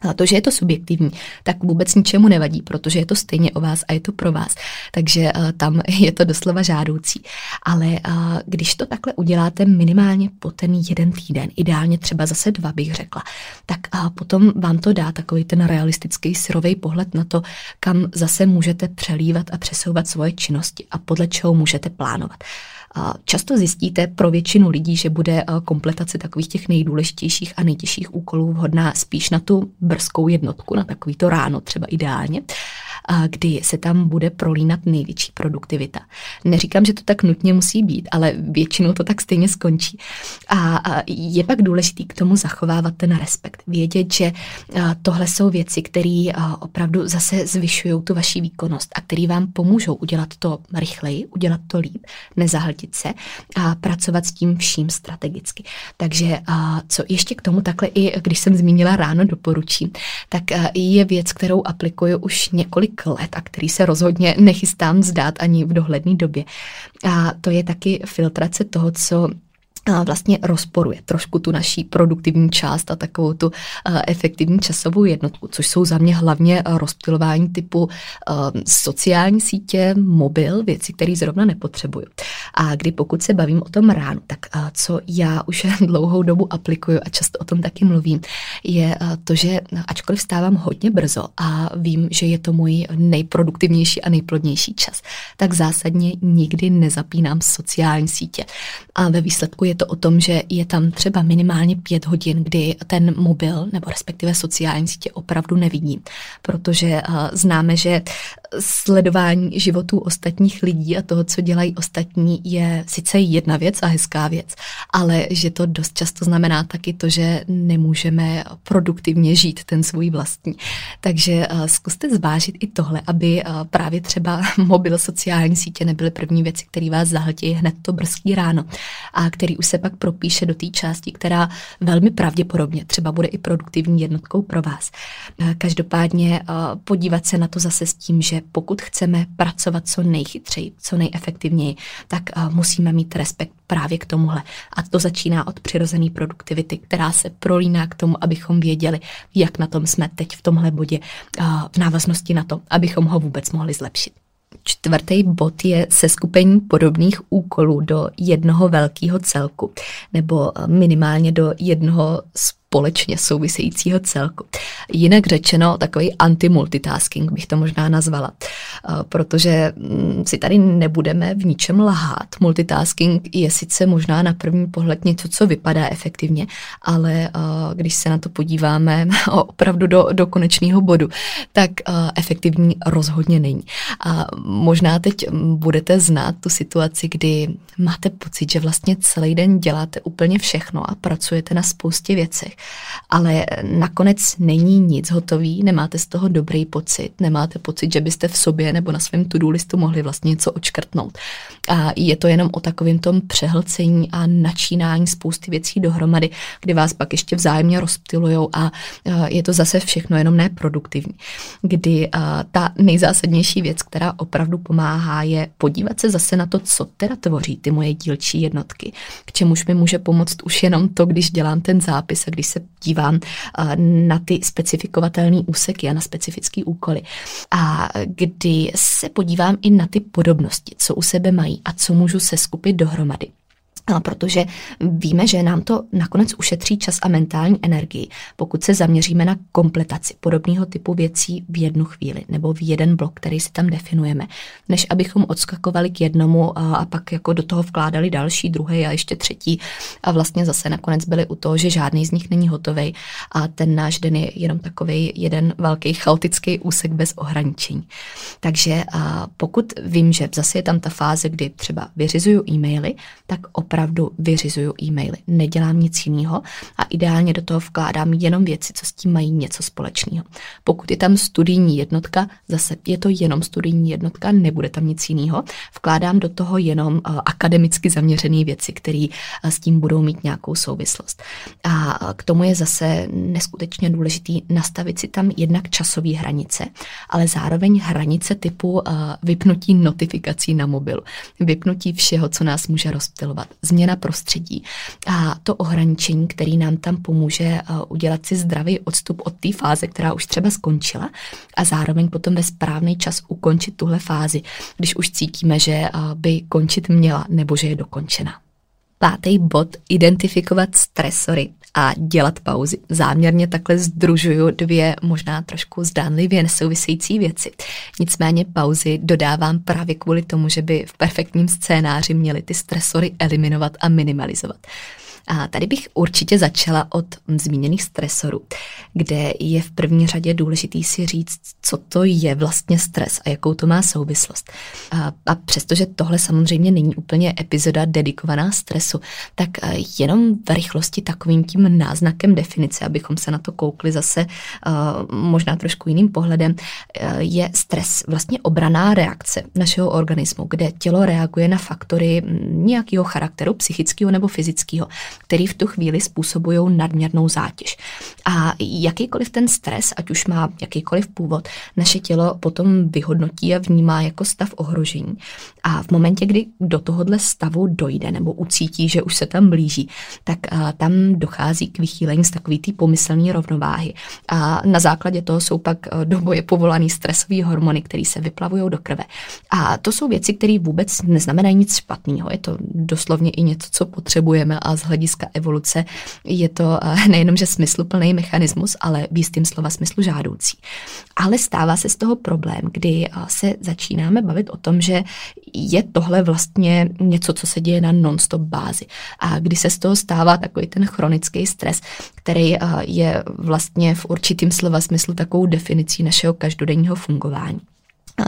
A to, že je to subjektivní, tak vůbec ničemu nevadí, protože je to stejně o vás a je to pro vás. Takže uh, tam je to doslova žádoucí. Ale uh, když to takhle uděláte minimálně po ten jeden týden, ideálně třeba zase dva bych řekla, tak uh, potom vám to dá takový ten realistický syrový pohled na to, kam zase můžete přelívat a přesouvat svoje činnosti a podle čeho můžete plánovat. Často zjistíte pro většinu lidí, že bude kompletace takových těch nejdůležitějších a nejtěžších úkolů vhodná spíš na tu brzkou jednotku, na takový to ráno třeba ideálně kdy se tam bude prolínat největší produktivita. Neříkám, že to tak nutně musí být, ale většinou to tak stejně skončí. A je pak důležitý k tomu zachovávat ten respekt. Vědět, že tohle jsou věci, které opravdu zase zvyšují tu vaši výkonnost a které vám pomůžou udělat to rychleji, udělat to líp, nezahltit se a pracovat s tím vším strategicky. Takže co ještě k tomu takhle i, když jsem zmínila ráno doporučím, tak je věc, kterou aplikuju už několik několik let a který se rozhodně nechystám zdát ani v dohledné době. A to je taky filtrace toho, co vlastně rozporuje trošku tu naší produktivní část a takovou tu efektivní časovou jednotku, což jsou za mě hlavně rozptilování typu sociální sítě, mobil, věci, které zrovna nepotřebuju. A kdy pokud se bavím o tom ránu, tak co já už dlouhou dobu aplikuju a často o tom taky mluvím, je to, že ačkoliv vstávám hodně brzo a vím, že je to můj nejproduktivnější a nejplodnější čas, tak zásadně nikdy nezapínám sociální sítě. A ve výsledku je to o tom, že je tam třeba minimálně pět hodin, kdy ten mobil nebo respektive sociální sítě opravdu nevidím, protože uh, známe, že sledování životů ostatních lidí a toho, co dělají ostatní, je sice jedna věc a hezká věc, ale že to dost často znamená taky to, že nemůžeme produktivně žít ten svůj vlastní. Takže uh, zkuste zvážit i tohle, aby uh, právě třeba mobil, sociální sítě nebyly první věci, které vás zahltí hned to brzký ráno a který už se pak propíše do té části, která velmi pravděpodobně třeba bude i produktivní jednotkou pro vás. Uh, každopádně uh, podívat se na to zase s tím, že pokud chceme pracovat co nejchytřeji, co nejefektivněji, tak uh, musíme mít respekt právě k tomuhle. A to začíná od přirozené produktivity, která se prolíná k tomu, abychom věděli, jak na tom jsme teď v tomhle bodě v návaznosti na to, abychom ho vůbec mohli zlepšit. Čtvrtý bod je seskupení podobných úkolů do jednoho velkého celku, nebo minimálně do jednoho společně souvisejícího celku. Jinak řečeno, takový anti-multitasking bych to možná nazvala, protože mm, si tady nebudeme v ničem lhát. Multitasking je sice možná na první pohled něco, co vypadá efektivně, ale když se na to podíváme opravdu do, do konečného bodu, tak efektivní rozhodně není. A možná teď budete znát tu situaci, kdy máte pocit, že vlastně celý den děláte úplně všechno a pracujete na spoustě věcech ale nakonec není nic hotový, nemáte z toho dobrý pocit, nemáte pocit, že byste v sobě nebo na svém to-do listu mohli vlastně něco očkrtnout. A je to jenom o takovém tom přehlcení a načínání spousty věcí dohromady, kdy vás pak ještě vzájemně rozptilujou a je to zase všechno jenom neproduktivní. Kdy ta nejzásadnější věc, která opravdu pomáhá, je podívat se zase na to, co teda tvoří ty moje dílčí jednotky, k čemuž mi může pomoct už jenom to, když dělám ten zápis a když se dívám na ty specifikovatelné úseky a na specifické úkoly. A kdy se podívám i na ty podobnosti, co u sebe mají a co můžu se skupit dohromady protože víme, že nám to nakonec ušetří čas a mentální energii, pokud se zaměříme na kompletaci podobného typu věcí v jednu chvíli nebo v jeden blok, který si tam definujeme, než abychom odskakovali k jednomu a, a pak jako do toho vkládali další, druhý a ještě třetí a vlastně zase nakonec byli u toho, že žádný z nich není hotový a ten náš den je jenom takový jeden velký chaotický úsek bez ohraničení. Takže pokud vím, že zase je tam ta fáze, kdy třeba vyřizuju e-maily, tak opravdu opravdu vyřizuju e-maily, nedělám nic jiného a ideálně do toho vkládám jenom věci, co s tím mají něco společného. Pokud je tam studijní jednotka, zase je to jenom studijní jednotka, nebude tam nic jiného. Vkládám do toho jenom uh, akademicky zaměřené věci, které uh, s tím budou mít nějakou souvislost. A uh, k tomu je zase neskutečně důležitý nastavit si tam jednak časové hranice, ale zároveň hranice typu vypnutí notifikací na mobilu, vypnutí všeho, co nás může rozptilovat změna prostředí a to ohraničení, který nám tam pomůže eh, udělat si zdravý odstup od té fáze, která už třeba skončila a zároveň potom ve správný čas ukončit tuhle fázi, když už cítíme, že eh, by končit měla nebo že je dokončena. Pátý bod, identifikovat stresory a dělat pauzy. Záměrně takhle združuju dvě možná trošku zdánlivě nesouvisející věci. Nicméně pauzy dodávám právě kvůli tomu, že by v perfektním scénáři měly ty stresory eliminovat a minimalizovat. A tady bych určitě začala od zmíněných stresorů, kde je v první řadě důležitý si říct, co to je vlastně stres a jakou to má souvislost. A, a přestože tohle samozřejmě není úplně epizoda dedikovaná stresu, tak jenom v rychlosti takovým tím náznakem definice, abychom se na to koukli zase možná trošku jiným pohledem, je stres vlastně obraná reakce našeho organismu, kde tělo reaguje na faktory nějakého charakteru, psychického nebo fyzického, který v tu chvíli způsobují nadměrnou zátěž. A jakýkoliv ten stres, ať už má jakýkoliv původ, naše tělo potom vyhodnotí a vnímá jako stav ohrožení. A v momentě, kdy do tohohle stavu dojde nebo ucítí, že už se tam blíží, tak tam dochází k vychýlení z takový té pomyslné rovnováhy. A na základě toho jsou pak do boje povolaný stresové hormony, které se vyplavují do krve. A to jsou věci, které vůbec neznamenají nic špatného. Je to doslovně i něco, co potřebujeme a z hlediska evoluce je to nejenom, že smysluplný mechanismus, ale v jistým slova smyslu žádoucí. Ale stává se z toho problém, kdy se začínáme bavit o tom, že je tohle vlastně něco, co se děje na non-stop bázi. A kdy se z toho stává takový ten chronický stres, který je vlastně v určitým slova smyslu takovou definicí našeho každodenního fungování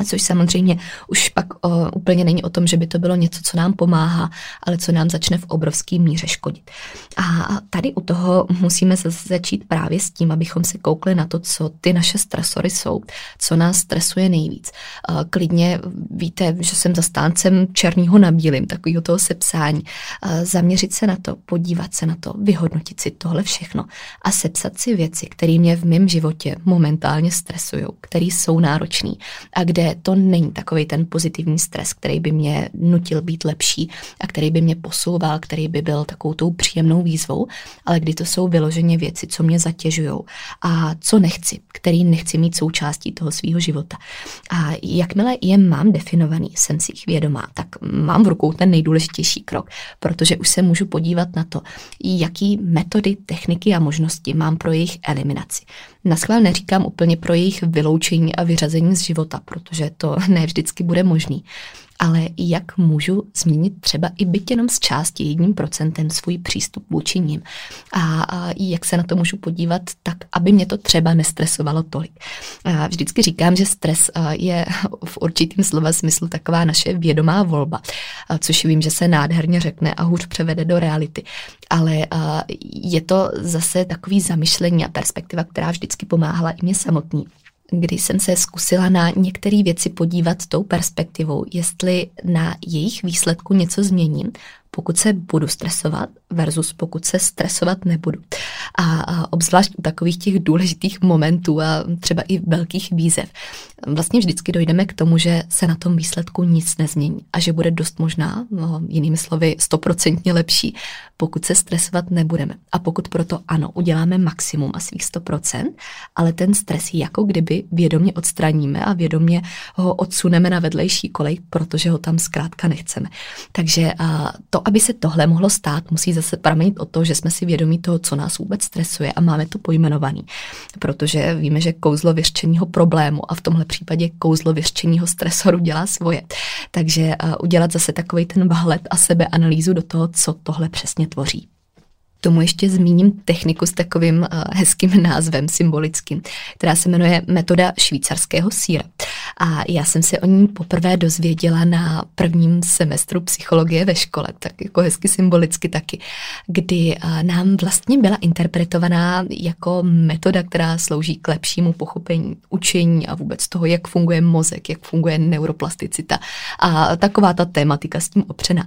což samozřejmě už pak o, úplně není o tom, že by to bylo něco, co nám pomáhá, ale co nám začne v obrovský míře škodit. A tady u toho musíme začít právě s tím, abychom se koukli na to, co ty naše stresory jsou, co nás stresuje nejvíc. Klidně víte, že jsem zastáncem černého na bílým, takového toho sepsání. Zaměřit se na to, podívat se na to, vyhodnotit si tohle všechno a sepsat si věci, které mě v mém životě momentálně stresují, které jsou náročné a kde kde to není takový ten pozitivní stres, který by mě nutil být lepší a který by mě posouval, který by byl takovou tou příjemnou výzvou, ale kdy to jsou vyloženě věci, co mě zatěžují a co nechci, který nechci mít součástí toho svého života. A jakmile je mám definovaný, jsem si jich vědomá, tak mám v rukou ten nejdůležitější krok, protože už se můžu podívat na to, jaký metody, techniky a možnosti mám pro jejich eliminaci. Naschvál neříkám úplně pro jejich vyloučení a vyřazení z života, protože to ne vždycky bude možný. Ale jak můžu změnit třeba i byt jenom z části jedním procentem svůj přístup vůči ním a, a jak se na to můžu podívat tak, aby mě to třeba nestresovalo tolik. A vždycky říkám, že stres je v určitým slova smyslu taková naše vědomá volba, což vím, že se nádherně řekne a hůř převede do reality. Ale je to zase takový zamyšlení a perspektiva, která vždycky pomáhala i mě samotný kdy jsem se zkusila na některé věci podívat tou perspektivou, jestli na jejich výsledku něco změním, pokud se budu stresovat versus pokud se stresovat nebudu. A, a obzvlášť u takových těch důležitých momentů a třeba i velkých výzev. Vlastně vždycky dojdeme k tomu, že se na tom výsledku nic nezmění a že bude dost možná, no, jinými slovy, stoprocentně lepší, pokud se stresovat nebudeme. A pokud proto ano, uděláme maximum a svých 100%, ale ten stres jako kdyby vědomě odstraníme a vědomě ho odsuneme na vedlejší kolej, protože ho tam zkrátka nechceme. Takže a, to, aby se tohle mohlo stát, musí zase pramenit o to, že jsme si vědomí toho, co nás vůbec stresuje a máme to pojmenovaný. Protože víme, že kouzlo věřčeního problému a v tomhle případě kouzlo věřčeního stresoru dělá svoje. Takže uh, udělat zase takový ten vhled a sebeanalýzu do toho, co tohle přesně tvoří tomu ještě zmíním techniku s takovým uh, hezkým názvem symbolickým, která se jmenuje metoda švýcarského síra. A já jsem se o ní poprvé dozvěděla na prvním semestru psychologie ve škole, tak jako hezky symbolicky taky, kdy uh, nám vlastně byla interpretovaná jako metoda, která slouží k lepšímu pochopení učení a vůbec toho, jak funguje mozek, jak funguje neuroplasticita a taková ta tématika s tím opřena.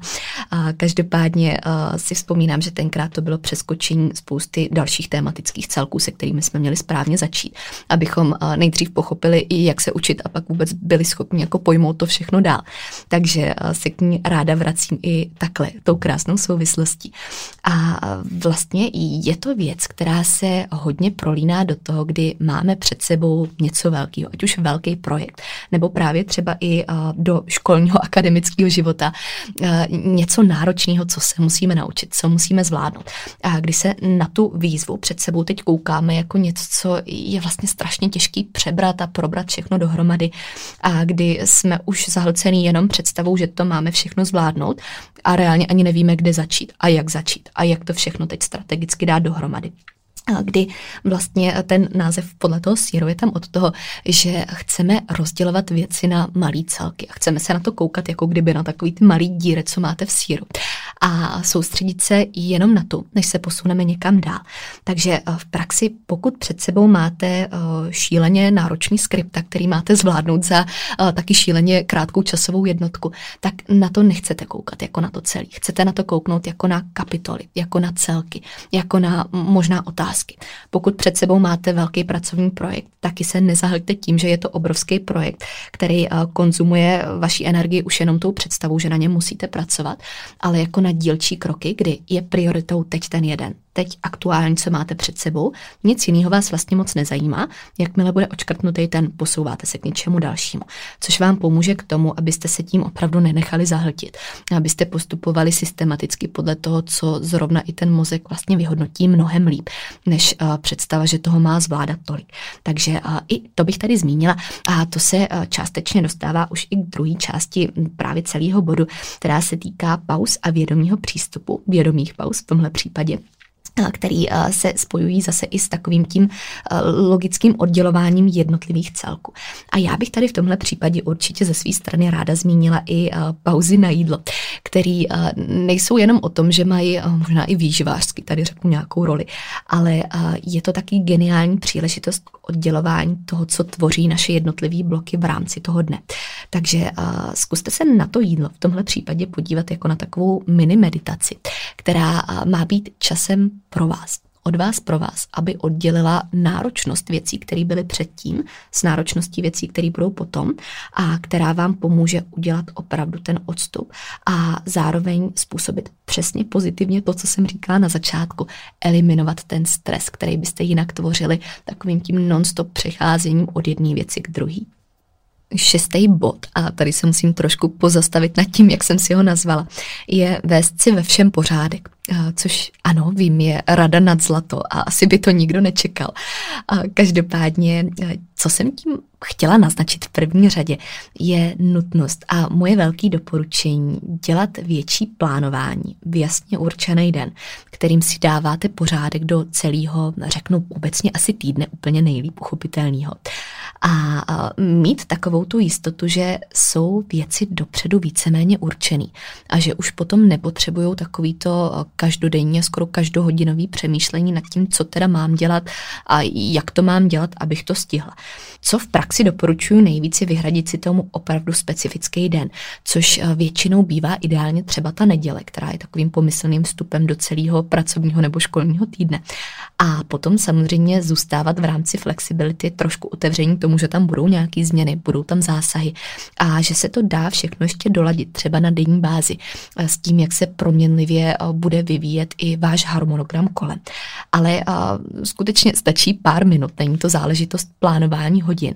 A každopádně uh, si vzpomínám, že tenkrát to bylo přeskočení spousty dalších tématických celků, se kterými jsme měli správně začít, abychom nejdřív pochopili i jak se učit a pak vůbec byli schopni jako pojmout to všechno dál. Takže se k ní ráda vracím i takhle, tou krásnou souvislostí. A vlastně je to věc, která se hodně prolíná do toho, kdy máme před sebou něco velkého, ať už velký projekt, nebo právě třeba i do školního akademického života něco náročného, co se musíme naučit, co musíme zvládnout. A když se na tu výzvu před sebou teď koukáme jako něco, co je vlastně strašně těžký přebrat a probrat všechno dohromady a kdy jsme už zahlcený jenom představou, že to máme všechno zvládnout a reálně ani nevíme, kde začít a jak začít a jak to všechno teď strategicky dát dohromady. Kdy vlastně ten název podle toho síru je tam od toho, že chceme rozdělovat věci na malý celky a chceme se na to koukat jako kdyby na takový ty malý díry, co máte v síru a soustředit se jenom na to, než se posuneme někam dál. Takže eh, v praxi, pokud před sebou máte eh, šíleně náročný skript, který máte zvládnout za eh, taky šíleně krátkou časovou jednotku, tak na to nechcete koukat jako na to celý. Chcete na to kouknout jako na kapitoly, jako na celky, jako na možná otázky. Pokud před sebou máte velký pracovní projekt, taky se nezahlíte tím, že je to obrovský projekt, který konzumuje vaši energii už jenom tou představou, že na něm musíte pracovat, ale jako na na dílčí kroky, kdy je prioritou teď ten jeden teď aktuálně, co máte před sebou, nic jiného vás vlastně moc nezajímá. Jakmile bude očkrtnutý ten, posouváte se k něčemu dalšímu, což vám pomůže k tomu, abyste se tím opravdu nenechali zahltit, abyste postupovali systematicky podle toho, co zrovna i ten mozek vlastně vyhodnotí mnohem líp, než uh, představa, že toho má zvládat tolik. Takže uh, i to bych tady zmínila. A to se uh, částečně dostává už i k druhé části právě celého bodu, která se týká pauz a vědomího přístupu, vědomých pauz v tomhle případě který se spojují zase i s takovým tím logickým oddělováním jednotlivých celků. A já bych tady v tomhle případě určitě ze své strany ráda zmínila i pauzy na jídlo, který nejsou jenom o tom, že mají možná i výživářsky, tady řeknu nějakou roli, ale je to taky geniální příležitost k oddělování toho, co tvoří naše jednotlivé bloky v rámci toho dne. Takže zkuste se na to jídlo v tomhle případě podívat jako na takovou mini meditaci, která má být časem pro vás, od vás pro vás, aby oddělila náročnost věcí, které byly předtím, s náročností věcí, které budou potom a která vám pomůže udělat opravdu ten odstup a zároveň způsobit přesně pozitivně to, co jsem říkala na začátku, eliminovat ten stres, který byste jinak tvořili takovým tím non-stop přecházením od jedné věci k druhé šestý bod, a tady se musím trošku pozastavit nad tím, jak jsem si ho nazvala, je vést si ve všem pořádek. Což ano, vím, je rada nad zlato a asi by to nikdo nečekal. Každopádně, co jsem tím chtěla naznačit v první řadě, je nutnost a moje velké doporučení dělat větší plánování v jasně určený den, kterým si dáváte pořádek do celého, řeknu obecně asi týdne, úplně nejlíp uchopitelného a mít takovou tu jistotu, že jsou věci dopředu víceméně určený a že už potom nepotřebují takovýto každodenně, skoro každohodinový přemýšlení nad tím, co teda mám dělat a jak to mám dělat, abych to stihla. Co v praxi doporučuji nejvíce vyhradit si tomu opravdu specifický den, což eh, většinou bývá ideálně třeba ta neděle, která je takovým pomyslným vstupem do celého pracovního nebo školního týdne. A potom samozřejmě zůstávat v rámci flexibility trošku otevření tomu, že tam budou nějaké změny, budou tam zásahy a že se to dá všechno ještě doladit třeba na denní bázi eh, s tím, jak se proměnlivě eh, bude vyvíjet i váš harmonogram kolem. Ale skutečně stačí pár minut, není to záležitost plánování hodin,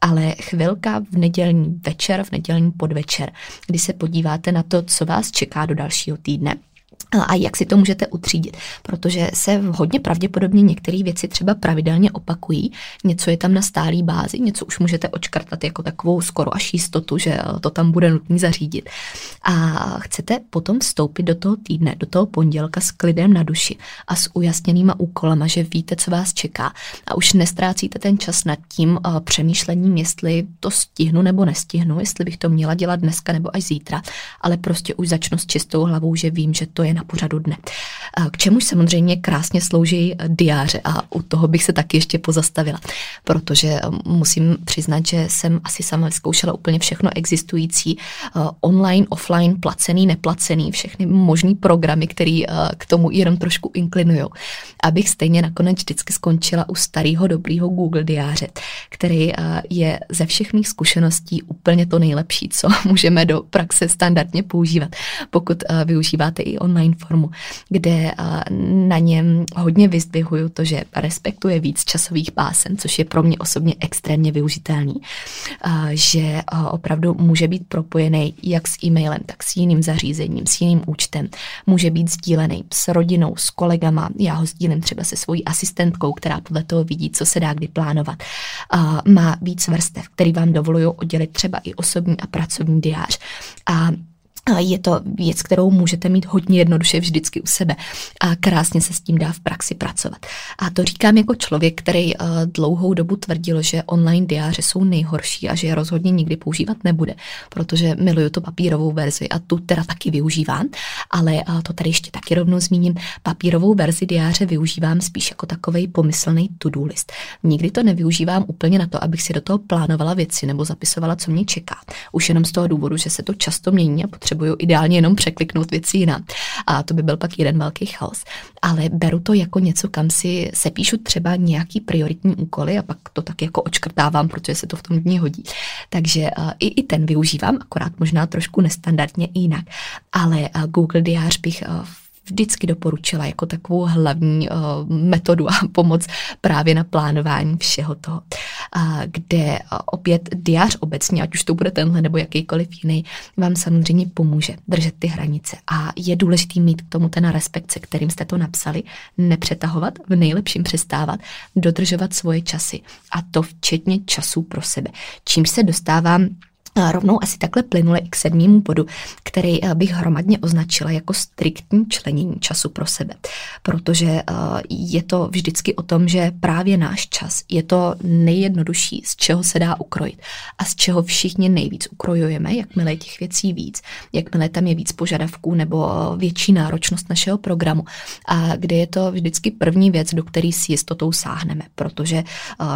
ale chvilka v nedělní večer, v nedělní podvečer, kdy se podíváte na to, co vás čeká do dalšího týdne a jak si to můžete utřídit, protože se hodně pravděpodobně některé věci třeba pravidelně opakují, něco je tam na stálý bázi, něco už můžete očkrtat jako takovou skoro až jistotu, že to tam bude nutný zařídit. A chcete potom vstoupit do toho týdne, do toho pondělka s klidem na duši a s ujasněnýma úkolama, že víte, co vás čeká. A už nestrácíte ten čas nad tím přemýšlením, jestli to stihnu nebo nestihnu, jestli bych to měla dělat dneska nebo až zítra, ale prostě už začnu s čistou hlavou, že vím, že to je na pořadu dne. K čemuž samozřejmě krásně slouží diáře a u toho bych se taky ještě pozastavila, protože musím přiznat, že jsem asi sama vyzkoušela úplně všechno existující, online, offline, placený, neplacený, všechny možný programy, které k tomu jenom trošku inklinují, abych stejně nakonec vždycky skončila u starého dobrýho Google diáře, který je ze všech mých zkušeností úplně to nejlepší, co můžeme do praxe standardně používat, pokud využíváte i online formu, kde na něm hodně vyzdvihuju to, že respektuje víc časových pásem, což je pro mě osobně extrémně využitelný, že opravdu může být propojený jak s e-mailem, tak s jiným zařízením, s jiným účtem. Může být sdílený s rodinou, s kolegama. Já ho sdílím třeba se svojí asistentkou, která podle toho vidí, co se dá kdy plánovat. Má víc vrstev, který vám dovolují oddělit třeba i osobní a pracovní diář. A je to věc, kterou můžete mít hodně jednoduše vždycky u sebe a krásně se s tím dá v praxi pracovat. A to říkám jako člověk, který uh, dlouhou dobu tvrdil, že online diáře jsou nejhorší a že je rozhodně nikdy používat nebude, protože miluju tu papírovou verzi a tu teda taky využívám, ale uh, to tady ještě taky rovnou zmíním. Papírovou verzi diáře využívám spíš jako takový pomyslný to-do list. Nikdy to nevyužívám úplně na to, abych si do toho plánovala věci nebo zapisovala, co mě čeká. Už jenom z toho důvodu, že se to často mění a potřebuji potřebuju ideálně jenom překliknout věci jinam. A to by byl pak jeden velký chaos. Ale beru to jako něco, kam si sepíšu třeba nějaký prioritní úkoly a pak to tak jako očkrtávám, protože se to v tom dní hodí. Takže uh, i, i ten využívám, akorát možná trošku nestandardně jinak. Ale uh, Google diář bych uh, vždycky doporučila jako takovou hlavní uh, metodu a pomoc právě na plánování všeho toho, kde uh, opět diář obecně, ať už to bude tenhle nebo jakýkoliv jiný, vám samozřejmě pomůže držet ty hranice a je důležitý mít k tomu ten respekt, se kterým jste to napsali, nepřetahovat, v nejlepším přestávat, dodržovat svoje časy a to včetně časů pro sebe. Čímž se dostávám rovnou asi takhle plynule i k sedmému bodu, který eh, bych hromadně označila jako striktní členění času pro sebe. Protože eh, je to vždycky o tom, že právě náš čas je to nejjednodušší, z čeho se dá ukrojit. A z čeho všichni nejvíc ukrojujeme, jakmile je těch věcí víc, jakmile tam je víc požadavků nebo eh, větší náročnost našeho programu. A kde je to vždycky první věc, do které s jistotou sáhneme, protože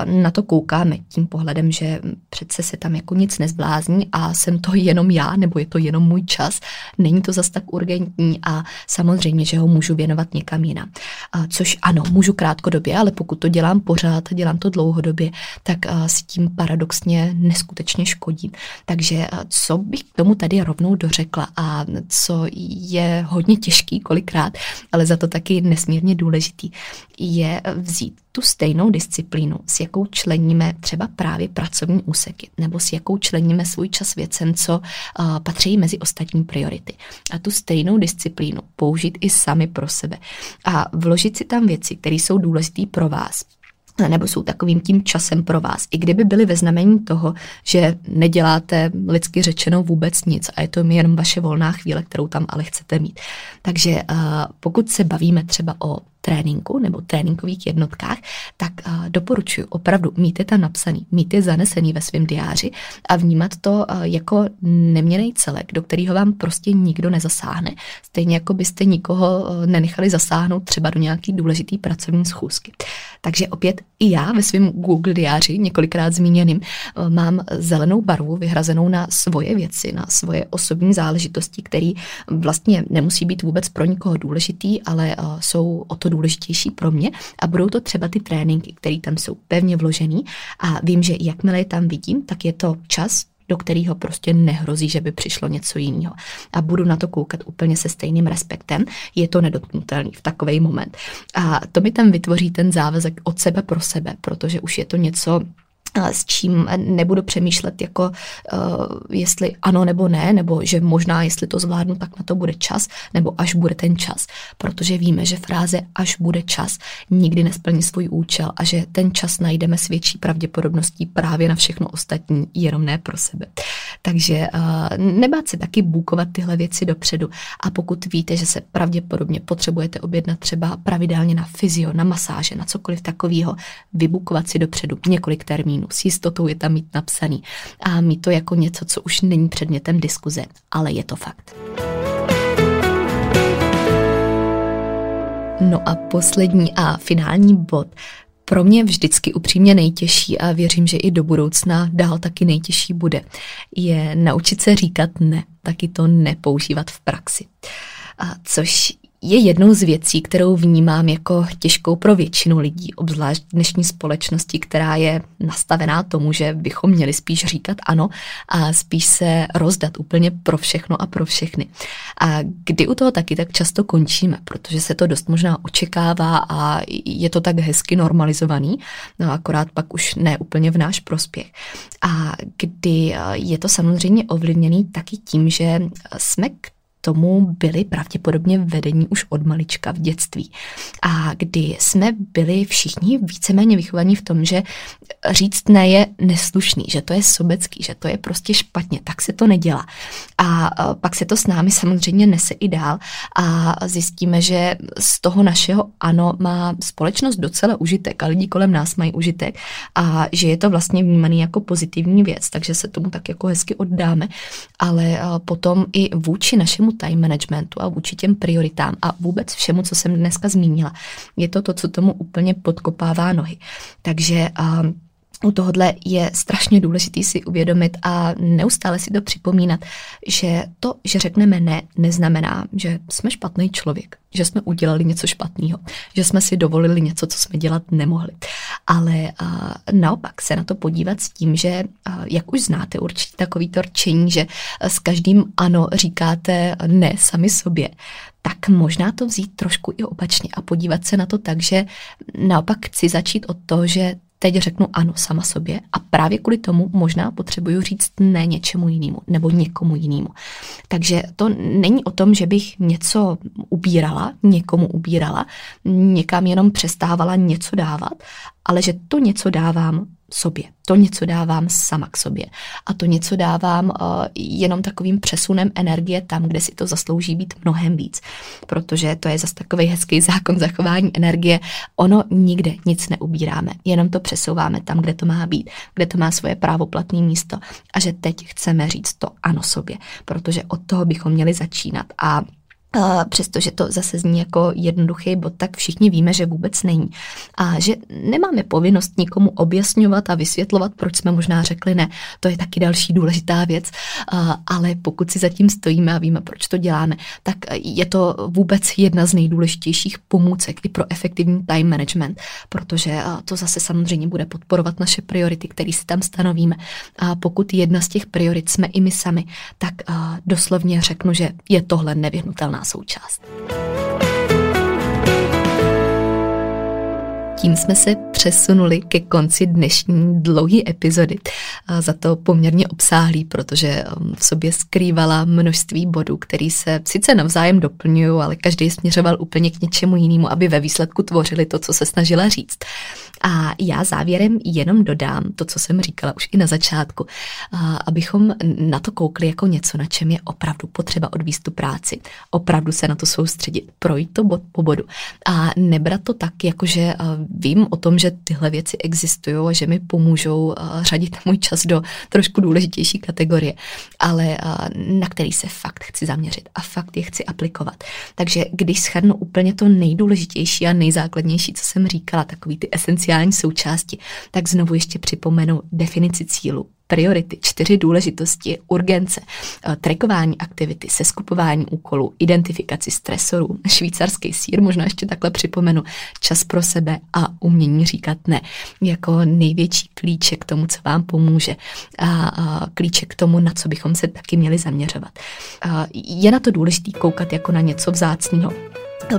na to koukáme tím pohledem, že přece se tam jako nic nezblázní, urgentní a jsem to jenom já, nebo je to jenom můj čas, není to zas tak urgentní a samozřejmě, že ho můžu věnovat někam jinam. Což ano, můžu krátkodobě, ale pokud to dělám pořád, dělám to dlouhodobě, tak s tím paradoxně neskutečně škodím. Takže co bych k tomu tady rovnou dořekla a co je hodně těžký kolikrát, ale za to taky nesmírně důležitý, je vzít tu stejnou disciplínu, s jakou členíme třeba právě pracovní úseky, nebo s jakou členíme svůj čas věcem, co uh, patří mezi ostatní priority. A tu stejnou disciplínu použít i sami pro sebe. A vložit si tam věci, které jsou důležité pro vás, nebo jsou takovým tím časem pro vás. I kdyby byly ve znamení toho, že neděláte lidsky řečeno vůbec nic a je to jenom vaše volná chvíle, kterou tam ale chcete mít. Takže pokud se bavíme třeba o tréninku nebo tréninkových jednotkách, tak uh, doporučuji opravdu mít je tam napsaný, mít je zanesený ve svém diáři a vnímat to uh, jako neměný celek, do kterého vám prostě nikdo nezasáhne. Stejně jako byste nikoho uh, nenechali zasáhnout třeba do nějaký důležitý pracovní schůzky. Takže opět i já ve svém Google diáři, několikrát zmíněným, mám zelenou barvu vyhrazenou na svoje věci, na svoje osobní záležitosti, které vlastně nemusí být vůbec pro nikoho důležitý, ale jsou o to důležitější pro mě a budou to třeba ty tréninky, které tam jsou pevně vložený a vím, že jakmile je tam vidím, tak je to čas, do kterého prostě nehrozí, že by přišlo něco jiného. A budu na to koukat úplně se stejným respektem. Je to nedotknutelný v takový moment. A to mi tam vytvoří ten závazek od sebe pro sebe, protože už je to něco, s čím nebudu přemýšlet jako uh, jestli ano nebo ne, nebo že možná jestli to zvládnu, tak na to bude čas, nebo až bude ten čas. Protože víme, že fráze až bude čas nikdy nesplní svůj účel a že ten čas najdeme s větší pravděpodobností právě na všechno ostatní, jenom ne pro sebe. Takže uh, nebát se taky bukovat tyhle věci dopředu a pokud víte, že se pravděpodobně potřebujete objednat třeba pravidelně na fyzio, na masáže, na cokoliv takového, vybukovat si dopředu několik termínů termínu. S jistotou je tam mít napsaný a mít to jako něco, co už není předmětem diskuze, ale je to fakt. No a poslední a finální bod, pro mě vždycky upřímně nejtěžší a věřím, že i do budoucna dál taky nejtěžší bude, je naučit se říkat ne, taky to nepoužívat v praxi. A což je jednou z věcí, kterou vnímám jako těžkou pro většinu lidí, obzvlášť dnešní společnosti, která je nastavená tomu, že bychom měli spíš říkat ano a spíš se rozdat úplně pro všechno a pro všechny. A kdy u toho taky tak často končíme, protože se to dost možná očekává a je to tak hezky normalizovaný, no akorát pak už ne úplně v náš prospěch. A kdy je to samozřejmě ovlivněný taky tím, že jsme k tomu byli pravděpodobně vedení už od malička v dětství. A kdy jsme byli všichni víceméně vychovaní v tom, že říct ne je neslušný, že to je sobecký, že to je prostě špatně, tak se to nedělá. A pak se to s námi samozřejmě nese i dál a zjistíme, že z toho našeho ano má společnost docela užitek a lidi kolem nás mají užitek a že je to vlastně vnímaný jako pozitivní věc, takže se tomu tak jako hezky oddáme, ale potom i vůči našemu tomu time managementu a vůči těm prioritám a vůbec všemu, co jsem dneska zmínila. Je to to, co tomu úplně podkopává nohy. Takže u tohohle je strašně důležitý si uvědomit a neustále si to připomínat, že to, že řekneme ne, neznamená, že jsme špatný člověk, že jsme udělali něco špatného, že jsme si dovolili něco, co jsme dělat nemohli. Ale a, naopak se na to podívat s tím, že a, jak už znáte určitě takový to rčení, že s každým ano říkáte ne sami sobě, tak možná to vzít trošku i opačně a podívat se na to tak, že naopak chci začít od toho, že teď řeknu ano sama sobě a právě kvůli tomu možná potřebuju říct ne něčemu jinému nebo někomu jinému. Takže to není o tom, že bych něco ubírala, někomu ubírala, někam jenom přestávala něco dávat, ale že to něco dávám sobě. To něco dávám sama k sobě. A to něco dávám uh, jenom takovým přesunem energie tam, kde si to zaslouží být mnohem víc. Protože to je zase takový hezký zákon zachování energie. Ono nikde nic neubíráme, jenom to přesouváme tam, kde to má být, kde to má svoje právoplatné místo. A že teď chceme říct to ano sobě, protože od toho bychom měli začínat. A Uh, přestože to zase zní jako jednoduchý bod, tak všichni víme, že vůbec není. A že nemáme povinnost nikomu objasňovat a vysvětlovat, proč jsme možná řekli ne. To je taky další důležitá věc. Uh, ale pokud si zatím stojíme a víme, proč to děláme, tak je to vůbec jedna z nejdůležitějších pomůcek i pro efektivní time management, protože to zase samozřejmě bude podporovat naše priority, které si tam stanovíme. A pokud jedna z těch priorit jsme i my sami, tak doslovně řeknu, že je tohle nevyhnutelná součást. Tím jsme se přesunuli ke konci dnešní dlouhé epizody. A za to poměrně obsáhlý, protože um, v sobě skrývala množství bodů, který se sice navzájem doplňují, ale každý směřoval úplně k něčemu jinému, aby ve výsledku tvořili to, co se snažila říct. A já závěrem jenom dodám to, co jsem říkala už i na začátku, abychom na to koukli jako něco, na čem je opravdu potřeba odvíst tu práci, opravdu se na to soustředit, projít to bod po bodu. A nebrat to tak, jako že vím o tom, že tyhle věci existují a že mi pomůžou řadit můj čas do trošku důležitější kategorie, ale na který se fakt chci zaměřit a fakt je chci aplikovat. Takže když schrnu úplně to nejdůležitější a nejzákladnější, co jsem říkala, takový ty esenciální esenciální součásti, tak znovu ještě připomenu definici cílu, priority, čtyři důležitosti, urgence, eh, trekování aktivity, seskupování úkolů, identifikaci stresorů, švýcarský sír, možná ještě takhle připomenu, čas pro sebe a umění říkat ne, jako největší klíček k tomu, co vám pomůže a, klíček k tomu, na co bychom se taky měli zaměřovat. je na to důležité koukat jako na něco vzácného,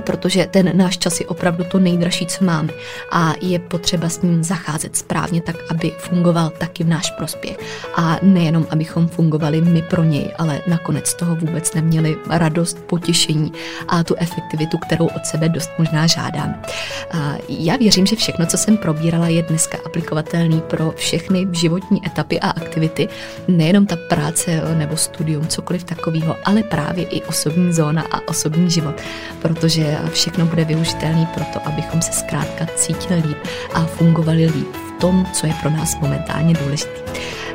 protože ten náš čas je opravdu to nejdražší, co máme. A je potřeba s ním zacházet správně tak, aby fungoval taky v náš prospěch. A nejenom, abychom fungovali my pro něj, ale nakonec z toho vůbec neměli radost, potěšení a tu efektivitu, kterou od sebe dost možná žádáme. A já věřím, že všechno, co jsem probírala, je dneska aplikovatelný pro všechny životní etapy a aktivity, nejenom ta práce nebo studium, cokoliv takového, ale právě i osobní zóna a osobní život, protože že všechno bude využitelné pro to, abychom se zkrátka cítili líp a fungovali líp v tom, co je pro nás momentálně důležité.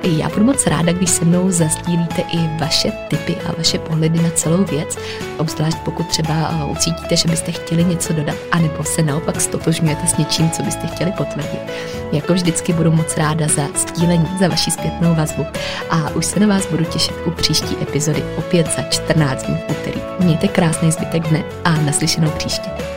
Já budu moc ráda, když se mnou zazdílíte i vaše typy a vaše pohledy na celou věc, obzvlášť pokud třeba ucítíte, že byste chtěli něco dodat, anebo se naopak stotožňujete s něčím, co byste chtěli potvrdit. Jako vždycky budu moc ráda za sdílení, za vaši zpětnou vazbu a už se na vás budu těšit u příští epizody opět za 14 dní v úterý. Mějte krásný zbytek dne a naslyšenou příště.